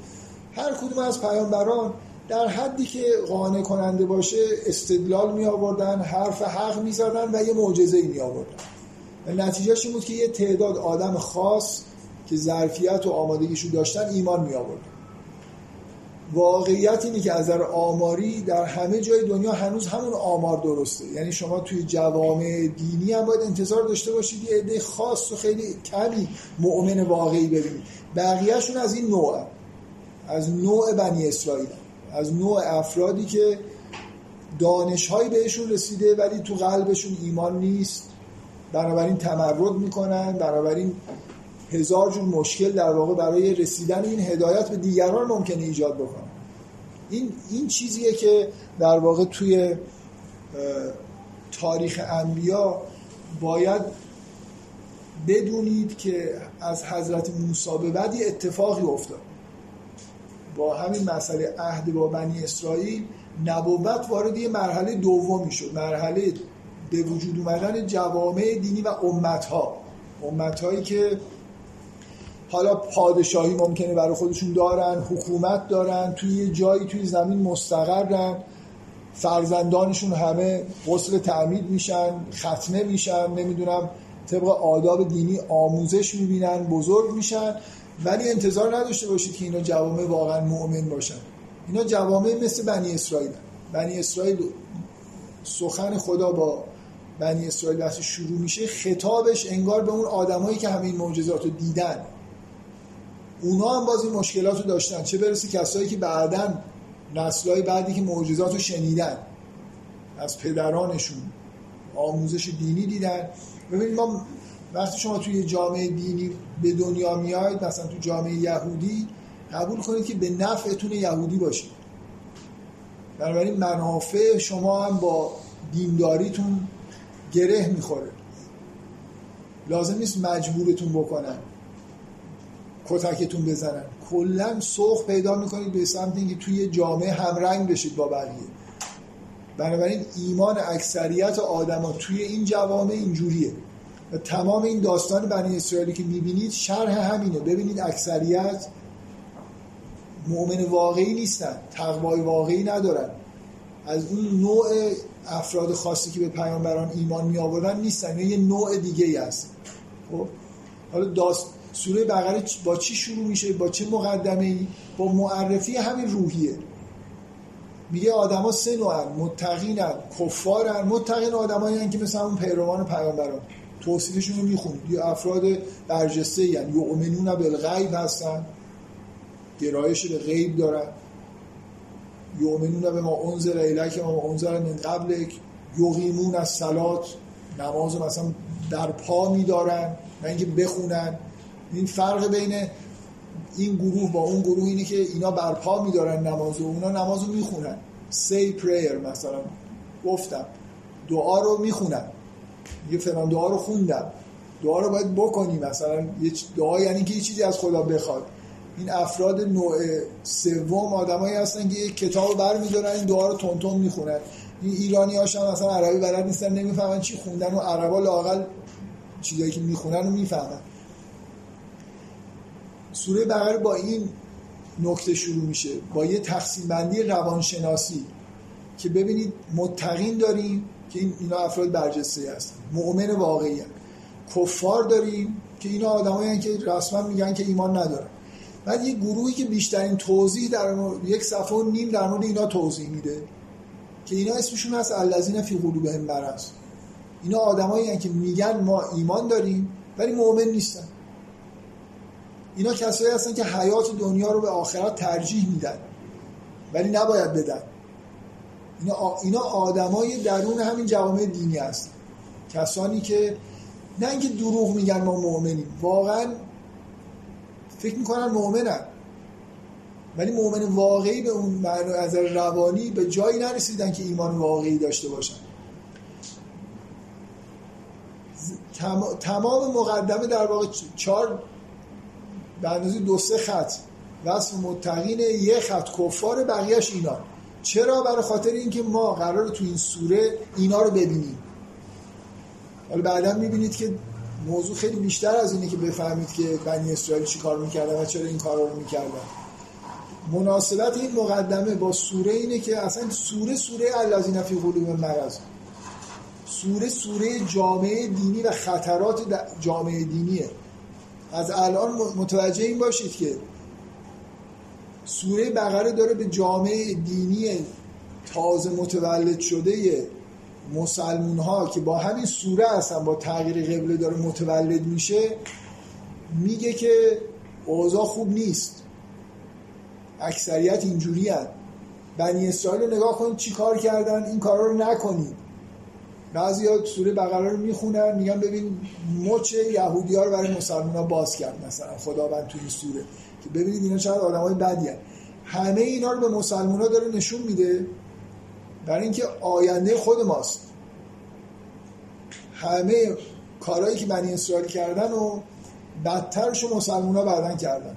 هر کدوم از پیامبران در حدی که قانع کننده باشه استدلال می آوردن حرف حق می زدن و یه معجزه می آوردن و نتیجهش این بود که یه تعداد آدم خاص که ظرفیت و آمادگیشو داشتن ایمان می آوردن واقعیت اینه که از نظر آماری در همه جای دنیا هنوز همون آمار درسته. یعنی شما توی جوامع دینی هم باید انتظار داشته باشید یه عده خاص و خیلی کمی مؤمن واقعی ببینید. بقیهشون از این نوع از نوع بنی اسرائیل. از نوع افرادی که دانشهایی بهشون رسیده ولی تو قلبشون ایمان نیست. بنابراین تمرد می‌کنن. بنابراین هزار جون مشکل در واقع برای رسیدن این هدایت به دیگران ممکنه ایجاد بکنه. این این چیزیه که در واقع توی تاریخ انبیا باید بدونید که از حضرت موسی به بعد اتفاقی افتاد. با همین مسئله عهد با بنی اسرائیل نبوت وارد یه مرحله دومی شد مرحله به وجود اومدن جوامع دینی و امتها. امتهایی که حالا پادشاهی ممکنه برای خودشون دارن حکومت دارن توی جایی توی زمین مستقرن فرزندانشون همه غسل تعمید میشن ختنه میشن نمی‌دونم طبق آداب دینی آموزش می‌بینن بزرگ میشن. ولی انتظار نداشته باشید که اینا جوامع واقعا مؤمن باشن. اینا جوامع مثل بنی اسرائیل بنی اسرائیل سخن خدا با بنی اسرائیل وقتی شروع میشه خطابش انگار به اون آدمایی که همین معجزات رو دیدن. اونا هم باز این مشکلات رو داشتن. چه برسه کسایی که بعدا نسلهای بعدی که معجزات رو شنیدن از پدرانشون آموزش دینی دیدن. ببینید ما وقتی شما توی جامعه دینی به دنیا میاید مثلا تو جامعه یهودی قبول کنید که به نفعتون یهودی باشید. بنابراین منافع شما هم با دینداریتون گره می‌خوره. لازم نیست مجبورتون بکنن کتکتون بزنن. کلا سوخ پیدا می‌کنید به سمت اینکه توی جامعه همرنگ بشید با بقیه. بنابراین ایمان اکثریت آدما توی این جوامع اینجوریه. تمام این داستان بنی اسرائیلی که می‌بینید شرح همینه. ببینید اکثریت مؤمن واقعی نیستن تقوای واقعی ندارن. از اون نوع افراد خاصی که به پیامبران ایمان می آوردن نیستن. یه نوع دیگه ای هست. خب؟ حالا داست سوره بقره با چی شروع میشه؟ با چه مقدمه ای با معرفی همین روحیه. میگه آدما سه نوعن. متقینن کفارن. متقین آدمایی که مثل اون پیروان پیامبران. توصیفشون رو می‌خونید یه افراد برجسته یعنی یؤمنون بالغیب هستن. گرایش به غیب دارن. یؤمنون به ما انزل الیک ما انزل من قبل یقیمون از سلات نماز رو مثلا در پا میدارن. نه اینکه بخونن. این فرق بین این گروه با اون گروه اینه که اینا برپا میدارن نماز و اونا نماز رو می‌خونن. سی پریر مثلا. گفتم. دعا رو می‌خونن. یه فلان دعا رو خوندم. دعا رو باید بکنی مثلا یه دعا یعنی که یه چیزی از خدا بخواد. این افراد نوع سوم آدمایی هستن که یک کتاب برمیدارن این دعا رو تون می‌خونن. این ایرانی هاشم مثلا عربی بلد نیستن نمی‌فهمن چی خوندن و عربا لاقل چیزایی که می‌خونن رو می‌فهمن. سوره بقره با این نکته شروع میشه. با یه تقسیم بندی روانشناسی که ببینید متقین داریم که این اینا افراد برجسته هستن. مؤمن واقعی هستن. کفار داریم که اینا آدمایی که رسما میگن که ایمان ندارن. بعد یه گروهی که بیشترین توضیح در یک صفحه و نیم در مورد اینا توضیح میده که اینا اسمشون هست الذین فی قلوبهم مرض اینا آدمایی که میگن ما ایمان داریم ولی مؤمن نیستن. اینا کسایی هستن که حیات دنیا رو به آخرت ترجیح میدن ولی نباید بدن. اینا, اینا آدمای درون همین جوامع دینی هستن کسانی که نه اینکه دروغ میگن ما مؤمنیم واقعا فکر می‌کنن مؤمنن. ولی مؤمن واقعی به اون معنی از روانی به جایی نرسیدن که ایمان واقعی داشته باشن. تمام مقدمه در واقع چهار به اندازه دو سه خط. وصف متقین یه خط. کفار بقیهش اینا. چرا برای خاطر اینکه ما قرار تو این سوره اینا رو ببینیم؟ حالا بعدا می‌بینید که موضوع خیلی بیشتر از اینه که بفهمید که بنی اسرائیل چی کار می‌کردن و چرا این کار رو می‌کردن. مناسبت این مقدمه با سوره اینه که اصلا سوره سوره الذین فی قلوب مرض. سوره سوره جامعه دینی و خطرات جامعه دینیه. از الان متوجه این باشید که سوره بقره داره به جامعه دینی تازه متولد شده مسلمون ها که با همین سوره هستن با تغییر قبله داره متولد میشه میگه که اوضاع خوب نیست. اکثریت اینجوری هست بنی اسرائیل رو نگاه کنید چی کار کردن این کارا رو نکنید. بعضی ها سوره بقره رو می‌خونن میگن ببین مچ یهودی ها رو برای مسلمان ها باز کرد مثلا خداوند توی سوره. که ببینید اینا چقدر آدم های بدی همه اینا رو به مسلمان ها داره نشون میده برای اینکه آینده خود ماست. همه کارهایی که بنی اسرائیل کردن و بدترش مسلمان ها بعدن کردن.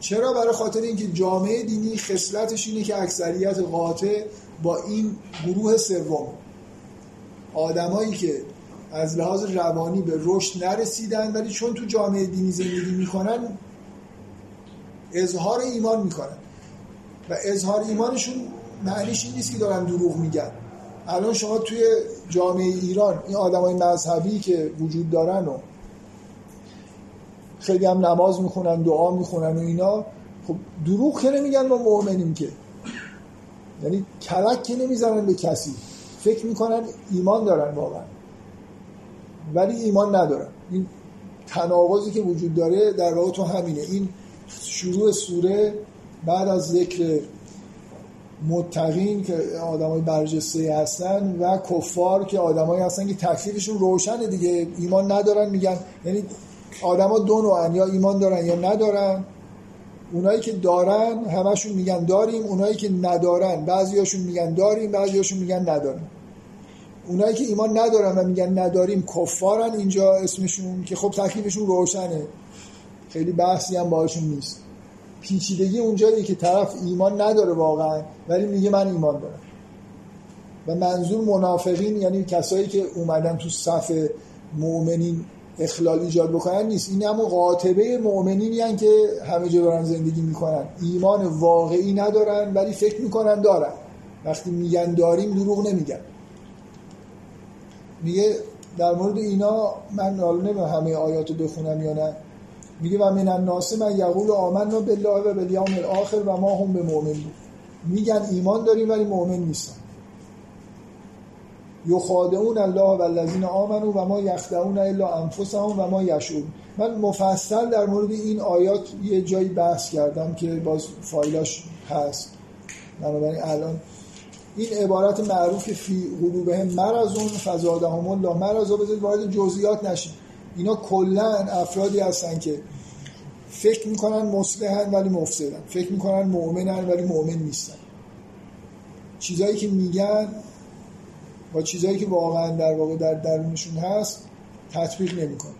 چرا؟ برای خاطر اینکه جامعه دینی خصلتش اینه که اکثریت قاطع با این گروه سوم. آدمایی که از لحاظ روانی به رشد نرسیدن ولی چون تو جامعه دینی زندگی می‌کنن اظهار ایمان می‌کنن و اظهار ایمانشون معنیش این نیست که دارن دروغ میگن. الان شما توی جامعه ایران این آدمای مذهبی که وجود دارن و خیلی هم نماز می‌خونن دعا می‌خونن و اینا خب دروغ که نمیگن ما مؤمنیم که. یعنی کلک که نمی‌زنن به کسی. فکر می‌کنن ایمان دارن واقعا. ولی ایمان ندارن. این تناقضی که وجود داره در واقع تو همینه. این شروع سوره بعد از ذکر متقین که آدمای برجسته هستن و کفار که آدمایی هستن که تکلیفشون روشنه دیگه. ایمان ندارن میگن. یعنی آدما دو نوعن یا ایمان دارن یا ندارن. اونایی که دارن همشون میگن داریم. اونایی که ندارن بعضیاشون میگن داریم بعضیاشون میگن نداریم. اونایی که ایمان ندارن و میگن نداریم کفارن اینجا اسمشون که خب تکلیفشون روشنه. خیلی بحثی هم باشون نیست. پیچیدگی اونجایی که طرف ایمان نداره واقعا ولی میگه من ایمان دارم. و منظور منافقین یعنی کسایی که اومدن تو صف مؤمنین اخلال ایجاد بکنن نیست. این همون قاطبه مؤمنین یعنی که همه جا دارن زندگی می‌کنن. ایمان واقعی ندارن ولی فکر می‌کنن دارن. وقتی میگن داریم دروغ نمیگن. میگه در مورد اینا من حالا نمی‌دونم همه آیاتو بخونم یا نه. میگه و من الناس من یقول آمنا بالله و بالیوم الاخر و ما هم به مؤمن بود. میگن ایمان داریم ولی مؤمن نیستن. یخادعون الله و الذین آمنوا و ما یخدعون الا انفسهم و ما یشعرون. من مفصل در مورد این آیات یه جایی بحث کردم که باز فایلاش هست. بنابراین الان این عبارت معروف فی قلوبهم مرضون فزادهم الله مرض. بذارید وارد جزئیات نشین اینا کلا افرادی هستن که فکر می‌کنن مصلحن ولی مفسدن. فکر می‌کنن مؤمنن ولی مؤمن نیستن. چیزایی که میگن با چیزایی که واقعا در واقع در درونشون هست تطبیق نمی‌کنه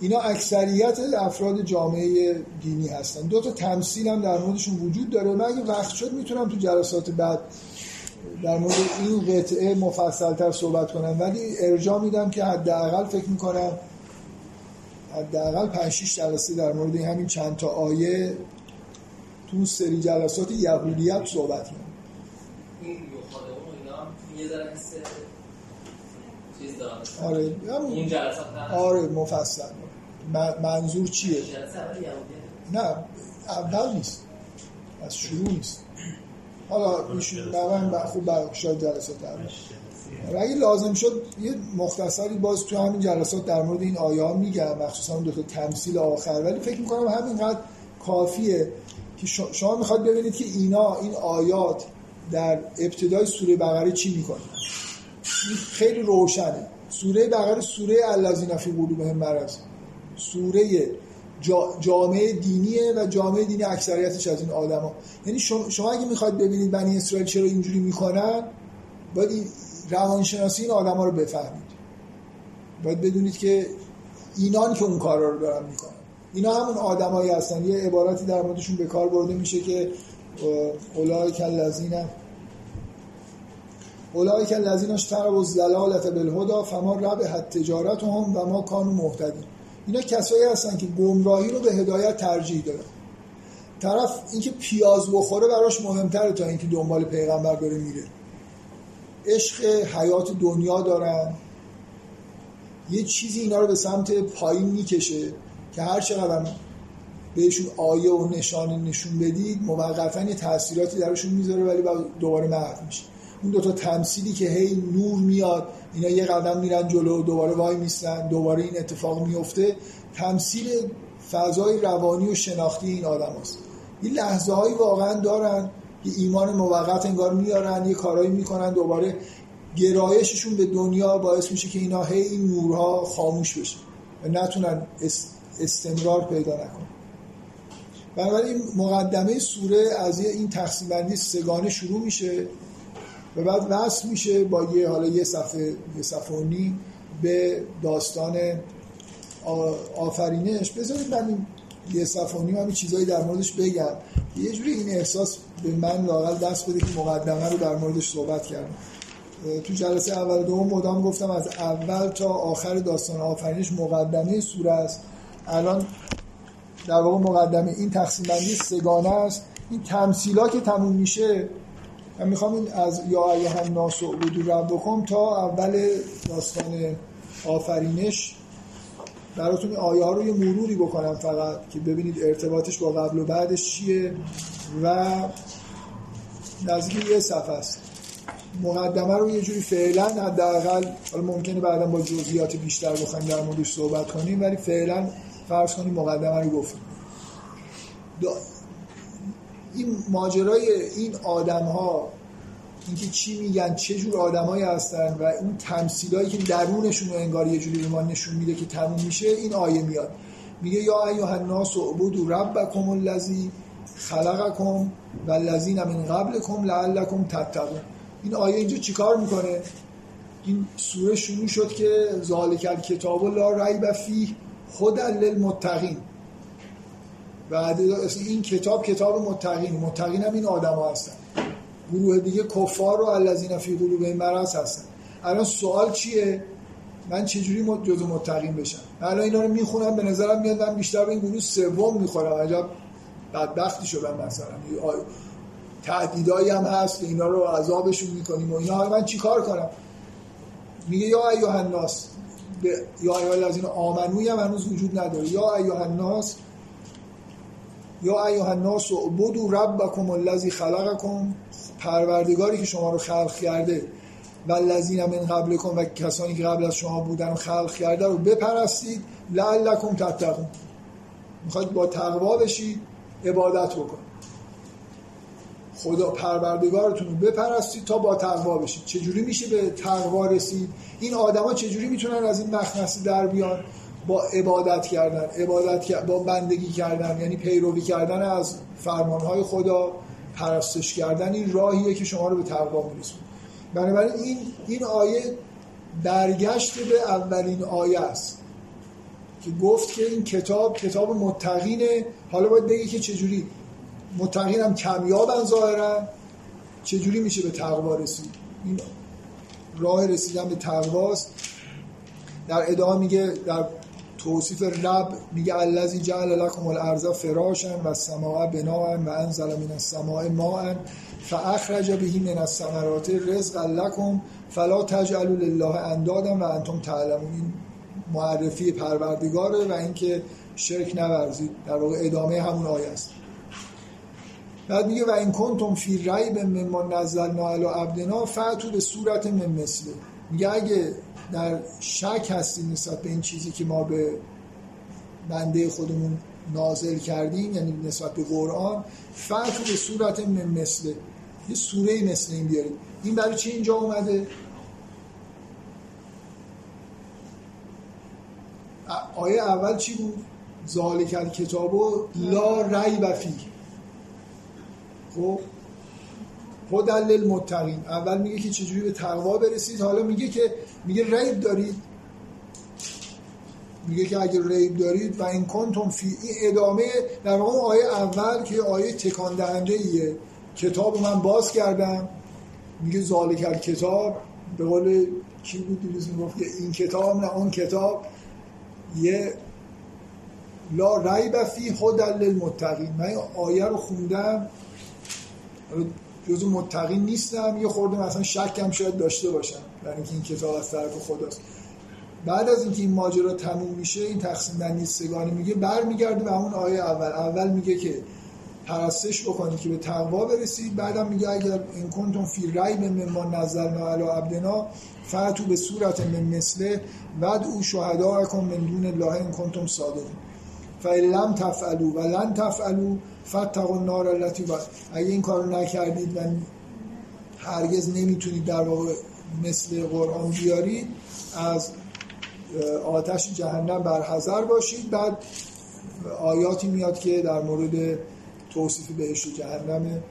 اینا اکثریت افراد جامعه دینی هستن. دو تا تمثیل هم در موردشون وجود داره. من اگه وقت شد می‌تونم تو جلسات بعد در مورد این قطعه مفصلتر صحبت کنم. ولی ارجاع میدم که حداقل فکر می‌کنم حداقل 5 6 جلسه در مورد همین چند تا آیه تو سری جلسات یهودیت صحبت کنم. این مخاطبون اینا یه ذره حس چیز داره آره اون جلسات آره مفصل. منظور چیه؟ نه اول نیست. از شروع نیست. حالا ایشون من ب- خوب بر شاید جلسات اول و اگه لازم شد یه مختصری باز تو همین جلسات در مورد این آیه ها میگم. مخصوصا اون دو تا تمثیل آخر. ولی فکر می‌کنم همینقدر کافیه که شما می‌خواد ببینید که اینا این آیات در ابتدای سوره بقره چی می‌کنه این خیلی روشنه. سوره بقره سوره الذین فی قلوبهم مرض. سوره جا- جامعه دینیه و جامعه دینی اکثریتش از این آدما یعنی شما, اگه می‌خواید ببینید بنی اسرائیل چرا اینجوری می‌کنن باید این روانشناسی این آدما رو بفهمید. باید بدونید که اینان که اون کارا رو دارن می‌کنن. اینا همون آدمایی هستن. یه عبارتی در موردشون به کار برده میشه که اولای الذین اولای که الذین اشتروا الضلالة بالهدى فما ربحت تجارتهم و ما کانوا مهتدین. اینا کسایی هستن که گمراهی رو به هدایت ترجیح دادن. طرف اینکه پیاز بخوره براش مهمتره تا اینکه دنبال پیغمبر داره میره. عشق حیات دنیا دارن. یه چیزی اینا رو به سمت پایین می‌کشه که هر چقدر بهشون آیه و نشانه نشون بدید موقتا یه تاثیراتی درشون می‌ذاره ولی بعد دوباره محو میشه. اون دوتا تمثیلی که هی نور میاد اینا یه قدم میرن جلو دوباره وای میستن دوباره این اتفاق میفته. تمثیل فضای روانی و شناختی این آدم هست این لحظه هایی واقعا دارن که ایمان موقت انگار میارن یه کارایی می‌کنن دوباره گرایششون به دنیا باعث میشه که اینا هی این نورها خاموش بشه و نتونن استمرار پیدا نکنن. بنابراین مقدمه سوره از این تقسیم بندی سگانه شروع میشه. و بعد وصل میشه با یه حالا یه صفحه یه نیم به داستان آفرینش. بذارید من این یه نیم همین چیزایی در موردش بگم. یه جوری این احساس به من لاقل دست بده که مقدمه رو در موردش صحبت کردم. تو جلسه اول دوم مدام گفتم از اول تا آخر داستان آفرینش مقدمه سوره است. الان در واقع مقدمه این تقسیم بندی سگانه است. این تمثیلا که تموم میشه من می‌خوام این از یا ایها الناس اعبدوا ربکم تا اول داستان آفرینش براتون آیه ها رو یه مروری بکنم فقط که ببینید ارتباطش با قبل و بعدش چیه و نزدیک یه صفحه است. مقدمه رو یه جوری فعلا حداقل حالا ممکنه بعدا با جزئیات بیشتر بخوایم در موردش صحبت کنیم ولی فعلا فرض کنیم مقدمه رو گفتیم. این ماجرای این آدم ها اینکه چی میگن چه جور آدمایی هستن و اون تمثیلایی که درونشون رو انگار یه جوری به ما نشون میده که تموم میشه این آیه میاد. میگه یا ایها الناس اعبدوا ربکم الذی خلقکم و الذین من قبلکم لعلکم تتقون. این آیه اینجا چیکار می‌کنه؟ این سوره شروع شد که ذالک الکتاب لا ریب فیه هدی للمتقین. و این کتاب کتاب متقین متقین هم این آدم ها هستن. گروه دیگه کفار و الذین فی قلوبهم مرض هستن. الان سوال چیه؟ من چجوری جزو متقین بشم؟ الان اینا رو می‌خونم به نظرم میاد من بیشتر به این گروه سوم می‌خورم. عجب بدبختی شدم مثلا. تهدیدایی هم هست که اینا رو عذابشون می‌کنیم و اینا. من چیکار کنم؟ میگه یا ایها الناس یا ایها الذین آمنوی هم هنوز وجود نداره. یا ایها الناس یا ایها الناس اعبدوا ربکم الذی خلقکم پروردگاری که شما رو خلق کرده و الذین من قبلکم و کسانی که قبل از شما بودن و خلق کرده رو بپرستید لعلکم تتقون. می‌خواید با تقوا بشید عبادت بکنید خدا پروردگارتون رو بپرستید تا با تقوا بشید. چجوری میشه به تقوا رسید؟ این آدما چجوری می‌تونن از این مخنثی در بیان؟ با عبادت کردن عبادت با بندگی کردن یعنی پیروی کردن از فرمانهای خدا پرستش کردن این راهیه که شما رو به تقوا میرسونه. بنابراین این این آیه برگشت به اولین آیه است که گفت که این کتاب کتاب متقینه. حالا باید بگی که چجوری؟ متقین هم کمیابن ظاهرا. چجوری میشه به تقوا رسید؟ این راه رسیدن به تقواست. در ادامه میگه در توصیف رب میگه الذی جعل لكم الارض فراشا و السماء بناء و انزل من السماء ماء فاخرج به من الثمرات رزقا لكم فلا تجعلوا لله اندادا و انتم تعلمون. این معرفی پروردگاره و اینکه شرک نورزید. در واقع ادامه همون آیه است. بعد میگه و این کنتم فی ریب مما نزلنا علی عبدنا فاتو به صورت من میگه اگه در شک هستیم نسبت به این چیزی که ما به بنده خودمون نازل کردیم یعنی نسبت به قرآن فاتو به صورت من مثله یه سوره مثل این بیاریم. این برای چی اینجا اومده؟ آیه اول چی بود؟ ذالک کتابو لا ریب فیه. خب؟ هدل للمتقین. اول میگه که چجوری به تقوا برسید. حالا میگه که میگه ریب دارید. میگه که اگر ریب دارید و این کنتم فی این ادامه در واقع آیه اول که آیه تکان دهنده ایه کتاب من باز کردم. میگه ذالک کتاب به قول کی بود؟ دیروز می‌گفت این کتاب نه اون کتاب. یه لا ریب فی هدل للمتقین. من آیه رو خوندم. جزو متقین نیستم. یه خورده مثلا شکم شاید داشته باشم. برای اینکه این کتاب از طرف خداست. بعد از اینکه این ماجرا تموم میشه این تقسیم بندی سگانی میگه برمیگرده به همون آیه اول. اول میگه که پرستش بکنید که به تقوا برسید. بعدم میگه اگر این کنتم فی ریب مما نزلنا علی عبدنا فاتو به صورت من مثله ود او شهداءکم من دون الله این کنتم صادقین. فإن لم تفعلوا و لن تفعلوا فتقوا النار التي اگه این کارو نکردید و هرگز نمی‌تونید در واقع مثل قرآن بیارید از آتش جهنم برحضر باشید. بعد آیاتی میاد که در مورد توصیف بهشت جهنم.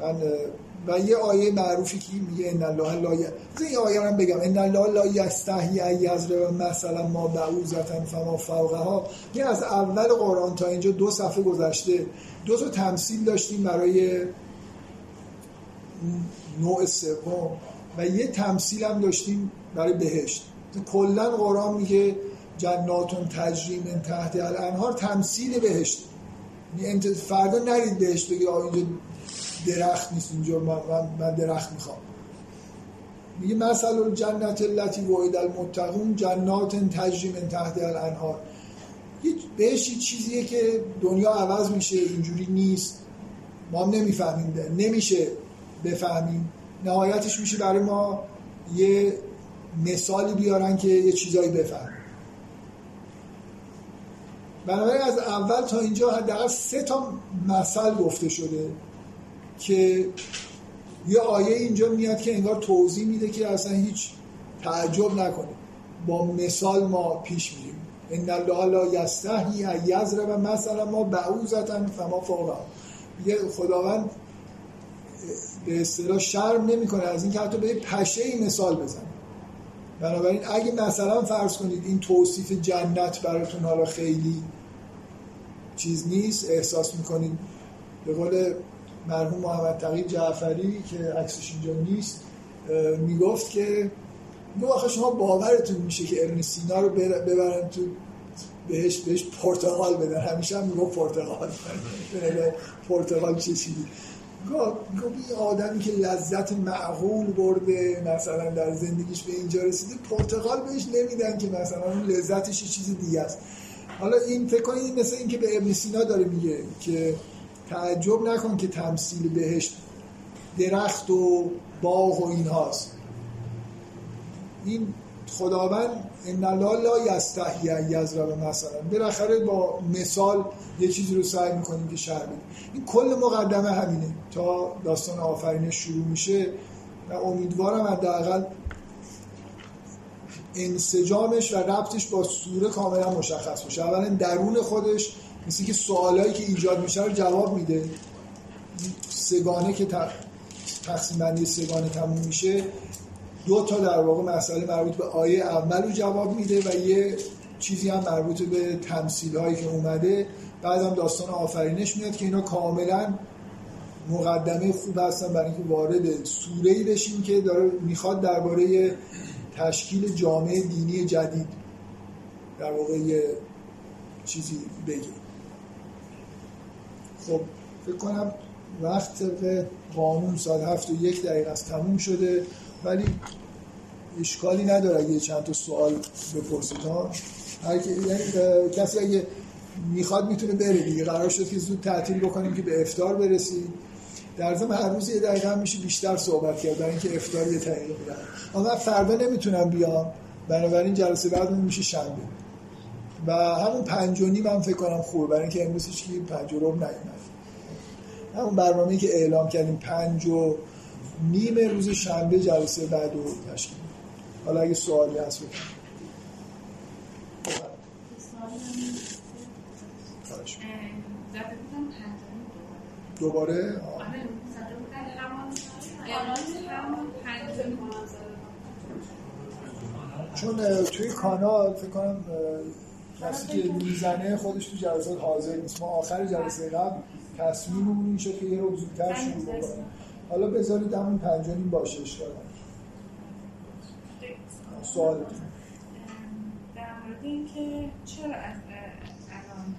من و یه آیه معروفی که میگه ان الله لا ی... این آیه رو بگم. ان الله لا یستحی ای یضرب مثلا ما بعوزتا فما فوقها. این از اول قرآن تا اینجا دو صفحه گذشته. دو تا تمثیل داشتیم برای نوع سوم. و یه تمثیل هم داشتیم برای بهشت. کلا قرآن میگه جناتون تجریم تحت الانهار. تمثیل بهشت. یعنی فردا نرید بهشت بگی اینجا درخت نیست اینجا من, من درخت می‌خوام. میگه مثل جنت التي وعد المتقون جنات تجری من تحت الانهار. بهش چیزیه که دنیا عوض میشه اینجوری نیست. ما هم نمی‌فهمیم نمیشه بفهمیم. نهایتش میشه برای ما یه مثالی بیارن که یه چیزایی بفهمیم بنابراین از اول تا اینجا حداقل سه تا مثل گفته شده که یه آیه اینجا میاد که انگار توضیح میده که اصلا هیچ تعجب نکنید با مثال ما پیش میریم. ان الله لا یستحی و مثلا ما بعوزتا فما فوقها. میگه خداوند به اصطلاح شرم نمی‌کنه. از اینکه حتی به پشه ای مثال بزنه. بنابراین اگه مثلا فرض کنید این توصیف جنت براتون حالا خیلی چیز نیست احساس می‌کنید به قول مرحوم محمد تقی جعفری که عکسش اینجا نیست می‌گفت که می‌گفت آخه شما باورتون میشه که ابن سینا رو ببرن تو بهش بهش پرتغال بدن. همیشه هم می‌گفت پرتغال. پرتغال چه چیزی. این آدمی که لذت معقول برده مثلا در زندگیش به اینجا رسیده پرتغال بهش نمیدن که مثلا اون لذتش یه چیز دیگه است. حالا این فکر کنید مثل این که به ابن سینا داره میگه که تعجب نکن که تمثیل بهشت درخت و باغ و این هاست این خداوند ان الله لا یستحیی ان یضرب مثلا. بالاخره با مثال یه چیزی رو سعی می‌کنیم که شرح بدیم. این کل مقدمه همینه. تا داستان آفرینش شروع میشه. و امیدوارم حداقل انسجامش و ربطش با سوره کاملا مشخص بشه اولا درون خودش مثل که سوالایی که ایجاد میشه رو جواب میده. سگانه که تقسیم بندی سگانه تموم میشه. دو تا در واقع مسئله مربوط به آیه اول رو جواب میده و یه چیزی هم مربوط به تمثیل هایی که اومده. بعد هم داستان آفرینش میاد که اینا کاملا مقدمه خوب هستن برای اینکه وارد سوره ای بشیم که داره می‌خواد درباره تشکیل جامعه دینی جدید در واقع یه چیزی بگه. خب فکر کنم وقت قانون ساعت هفت و یک دقیقه از تموم شده. ولی اشکالی نداره یه چند تا سوال بپرسید ها. هر یعنی کسی اگه می‌خواد می‌تونه بره دیگه. قرار شد که زود تعطیل بکنیم که به افتار برسید در ضمن هر روز یه دقیقه هم میشه بیشتر صحبت کرد برای اینکه افتار یه دقیقه میدن اما فردا نمی‌تونم بیام. بنابراین جلسه بعد میشه شنبه. و همون پنج و نیم هم فکر کنم خوبه. برای اینکه امروز هیچ پنج و ربع همون برنامه‌ای که اعلام کردیم پنج و نیم روز شنبه جلسه بعد رو تشکیل حالا اگه سوالی هست بکنم دوباره؟ چون توی کانال فکر کنم کسی که می‌زنه خودش تو جلسات حاضر نیست. ما آخر جلسه قبل تصمیممون این شد که یه رو زودتر شروع بکنیم حالا بذارید همون پنجانیم باشه اشکال سوال. در مورد اینکه چرا از الان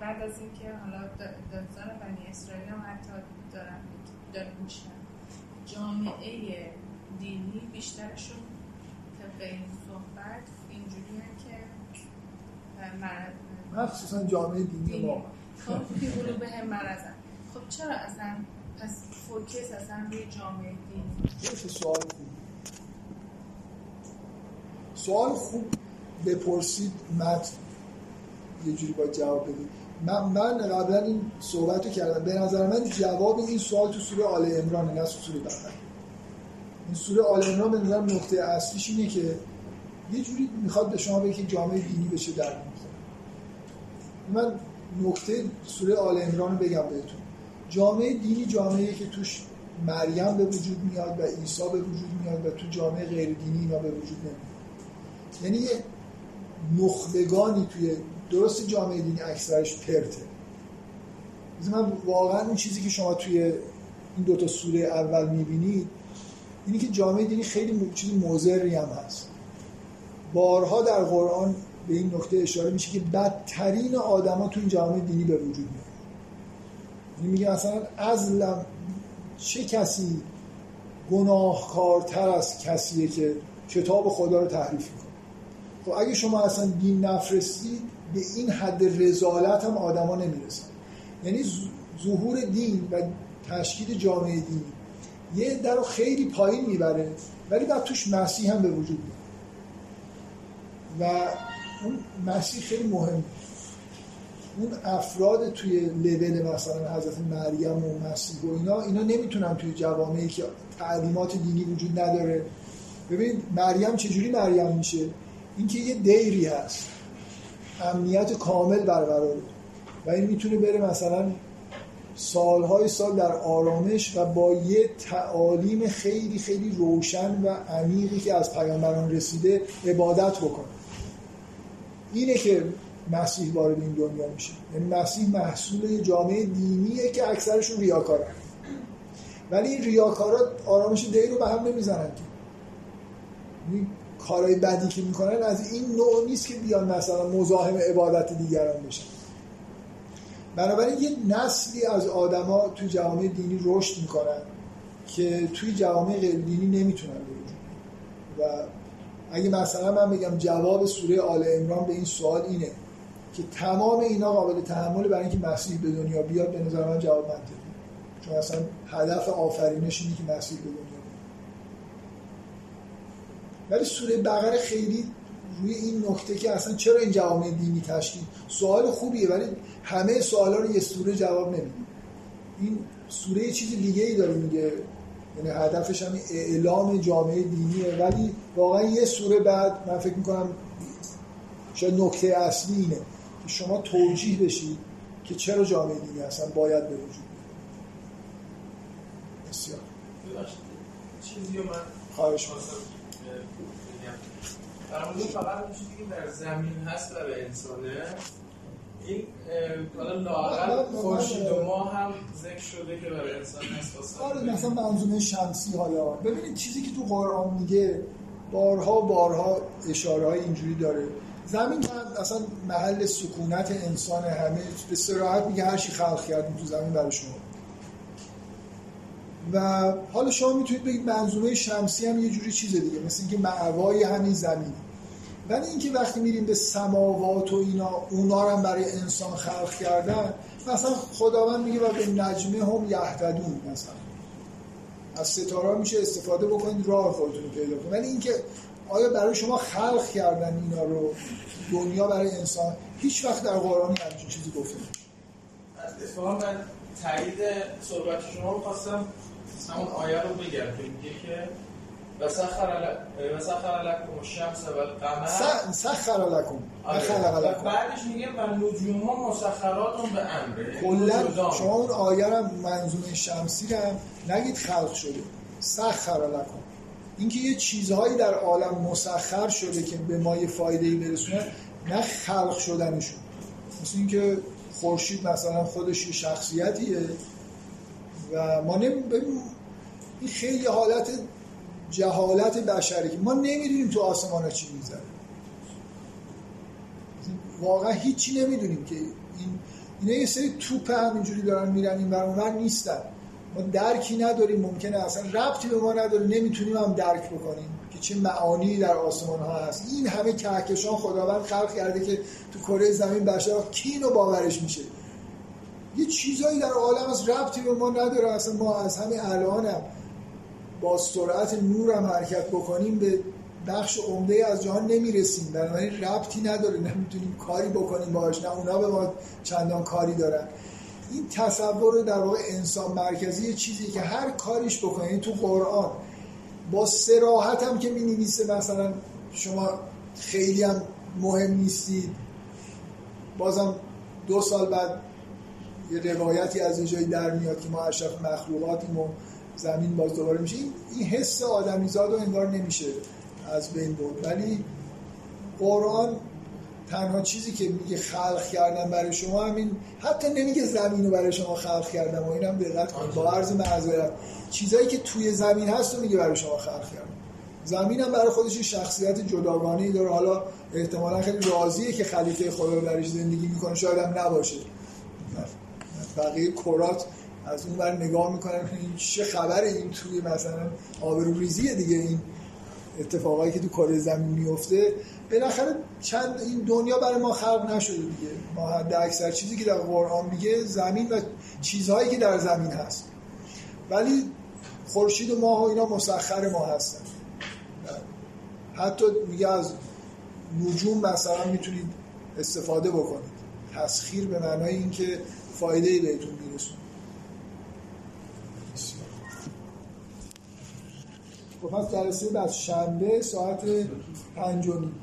بعد از اینکه حالا دادزان بنی اسرائیل هم حتی دارن دارن میشن جامعه دینی بیشترشون طبق این صحبت اینجوری که مخصوصا جامعه دینی ما خب به هم مرزن خب چرا اصلا پس فوکس اصلا روی جامعه دینی سوال خوب. سوال خوب. بپرسید متن. یه جوری باید جواب بدید من, من قبلا این صحبت رو کردم. به نظر من جواب این سوال تو سوره آل امران نه سوره بقره. این سوره آل امران به نظر نقطه اصلیش اینه که یه جوری می‌خواد به شما بگه که جامعه دینی بشه در من نکته سوره آل امران رو بگم بهتون. جامعه دینی جامعه که توش مریم به وجود میاد و عیسی به وجود میاد و تو جامعه غیر دینی اینا به وجود نمیاد. یعنی یه نخبگانی توی درست جامعه دینی اکثرش پرته. من واقعا اون چیزی که شما توی این دوتا سوره اول می‌بینید اینی که جامعه دینی خیلی چیز موزری هم هست. بارها در قرآن به این نکته اشاره میشه که بدترین آدما تو این جامعه دینی به وجود میاد. میگه مثلا ازلم چه کسی گناهکارتر از کسیه که کتاب خدا رو تحریف می‌کنه؟ خب اگه شما اصلا دین نفرستید به این حد رزالت هم آدما نمی‌رسن. یعنی ظهور دین و تشکیل جامعه دینی یه در خیلی پایین می‌بره ولی بعد توش مسیح هم به وجود میاد. و اون مسیح خیلی مهم اون افراد توی لول مثلا حضرت مریم و مسیح و اینا اینا نمی‌تونن توی جوامعی که تعلیمات دینی وجود نداره. ببینید مریم چجوری مریم میشه؟ اینکه یه دیری هست. امنیت کامل برقراره. و این می‌تونه بره مثلا سالهای سال در آرامش و با یه تعالیم خیلی خیلی روشن و عمیقی که از پیامبران رسیده عبادت بکنه. اینه که مسیح وارد این دنیا میشه. یعنی مسیح محصول یه جامعه دینیه که اکثرشون ریاکارن. ولی این ریاکارا آرامش دی رو به هم نمی‌زنن که. یعنی کارهای بدی که می‌کنن از این نوع نیست که بیان مثلا مزاحم عبادت دیگران بشن. بنابراین یه نسلی از آدما توی جوامع دینی رشد می‌کنن که توی جوامع غیر دینی نمی‌تونن و اگه مثلا من بگم جواب سوره آل عمران به این سوال اینه که تمام اینا قابل تحمل برای اینکه مسیح به دنیا بیاد به نظر من جواب منطقی. چون اصلا هدف آفرینش اینه که مسیح به دنیا ولی سوره بقره خیلی روی این نکته که اصلا چرا این جوامع دینی تشکیل؟ سوال خوبیه ولی همه سوالا رو یه سوره جواب نمیده. این سوره چیز دیگه ای داره میگه. یعنی هدفش هم اعلام جامعه دینیه. ولی واقعا یه سوره بعد من فکر می‌کنم شاید نکته اصلی اینه. شما توجیه بشید که چرا جامعه دینی اصلا باید به وجود بیاد. بسیار. چیزی من خواهش بگم. فقط اون چیزی که در زمین هست برای انسانه این حالا لااقل خورشید و ماه هم ذکر شده که برای انسان هست آره مثلا منظومه شمسی حالا. ببینید چیزی که تو قرآن میگه بارها و بارها اشاره های اینجوری داره. زمین اصلا محل سکونت انسان همه به صراحت میگه هر چی خلق کردیم تو زمین برای شما. و حالا شما می‌تونید بگید منظومه شمسی هم یه جوری چیز دیگه مثل اینکه معوای همین زمین. ولی اینکه وقتی میریم به سماوات و اینا اونا هم برای انسان خلق کردن مثلا خداوند میگه و به نجمه هم یهتدون مثلا. از ستاره میشه استفاده بکنید راه خودتون پیدا کنید. ولی اینکه آیا برای شما خلق کردن اینا رو دنیا برای انسان هیچ وقت در قرآن همچین چیزی گفته. اتفاقا من تایید صحبت شما رو خواستم همون آیه رو بگم که میگه که وسخر لکم الشمس و القمر سخر لکم آره. خلق و لکم بعدش میگه و نجوم ها مسخرات به امره کلا. شما اون آیه رو هم منظومه شمسی رو نگید خلق شده سخر لکم اینکه یه چیزهایی در عالم مسخر شده که به ما یه فایده ای برسونه نه خلق شدنشون مثل اینکه خورشید مثلا خودش یه شخصیتیه و ما نمی... این خیلی حالت جهالت بشری که ما نمی‌دونیم تو آسمان ها چی می‌زنه. واقعا هیچی نمی‌دونیم که این اینا یه سری توپ همینجوری دارن میرن این اونور نیستن. ما درکی نداریم ممکنه اصلا ربطی به ما نداره نمی‌تونیم هم درک بکنیم که چه معانی در آسمان ها هست. این همه کهکشان خداوند خلق کرده که تو کره زمین بشر کی اینو باورش میشه. یه چیزایی در عالم از ربطی به ما نداره. اصلا ما از همین الان هم با سرعت نور هم حرکت بکنیم به بخش عمده از جهان نمی‌رسیم. بنابراین ربطی نداره. نمی‌تونیم کاری بکنیم باش نه اونا به ما چندان کاری دارن. این تصور در واقع انسان مرکزی چیزی که هر کاریش بکنید یعنی تو قرآن با سراحت هم که می مثلا شما خیلی هم مهم نیستید. بازم دو سال بعد یه روایتی از یه در میاد که ما اشرف مخلوقاتیم و زمین باز دوباره میشه. این, این حس آدمیزاد رو انگار نمیشه از بین برد. ولی قرآن تنها چیزی که میگه خلق کردن برای شما همین حتی نمیگه زمین رو برای شما خلق کردم و اینم دقت کنید. با عرض معذرت. چیزایی که توی زمین هست رو میگه برای شما خلق کردم. زمین هم برای خودش شخصیت جداگانه ای داره. حالا احتمالا خیلی راضیه که خلیفه خدا درش زندگی می‌کنه. شاید هم نباشه. بقیه کرات از اون بر نگاه می‌کنن. چه خبره این توی مثلا آبروریزیه دیگه این اتفاقایی که تو کره زمین میفته بالاخره چند این دنیا برای ما خلق نشده دیگه. ما حد اکثر چیزی که در قرآن میگه زمین و چیزهایی که در زمین هست. ولی خورشید و ماه و اینا مسخر ما هستن. حتی میگه از نجوم مثلا می‌تونید استفاده بکنید. تسخیر به معنای اینکه فایده ای بهتون میرسونه. خب پس جلسه بعد شنبه ساعت پنج و نیم.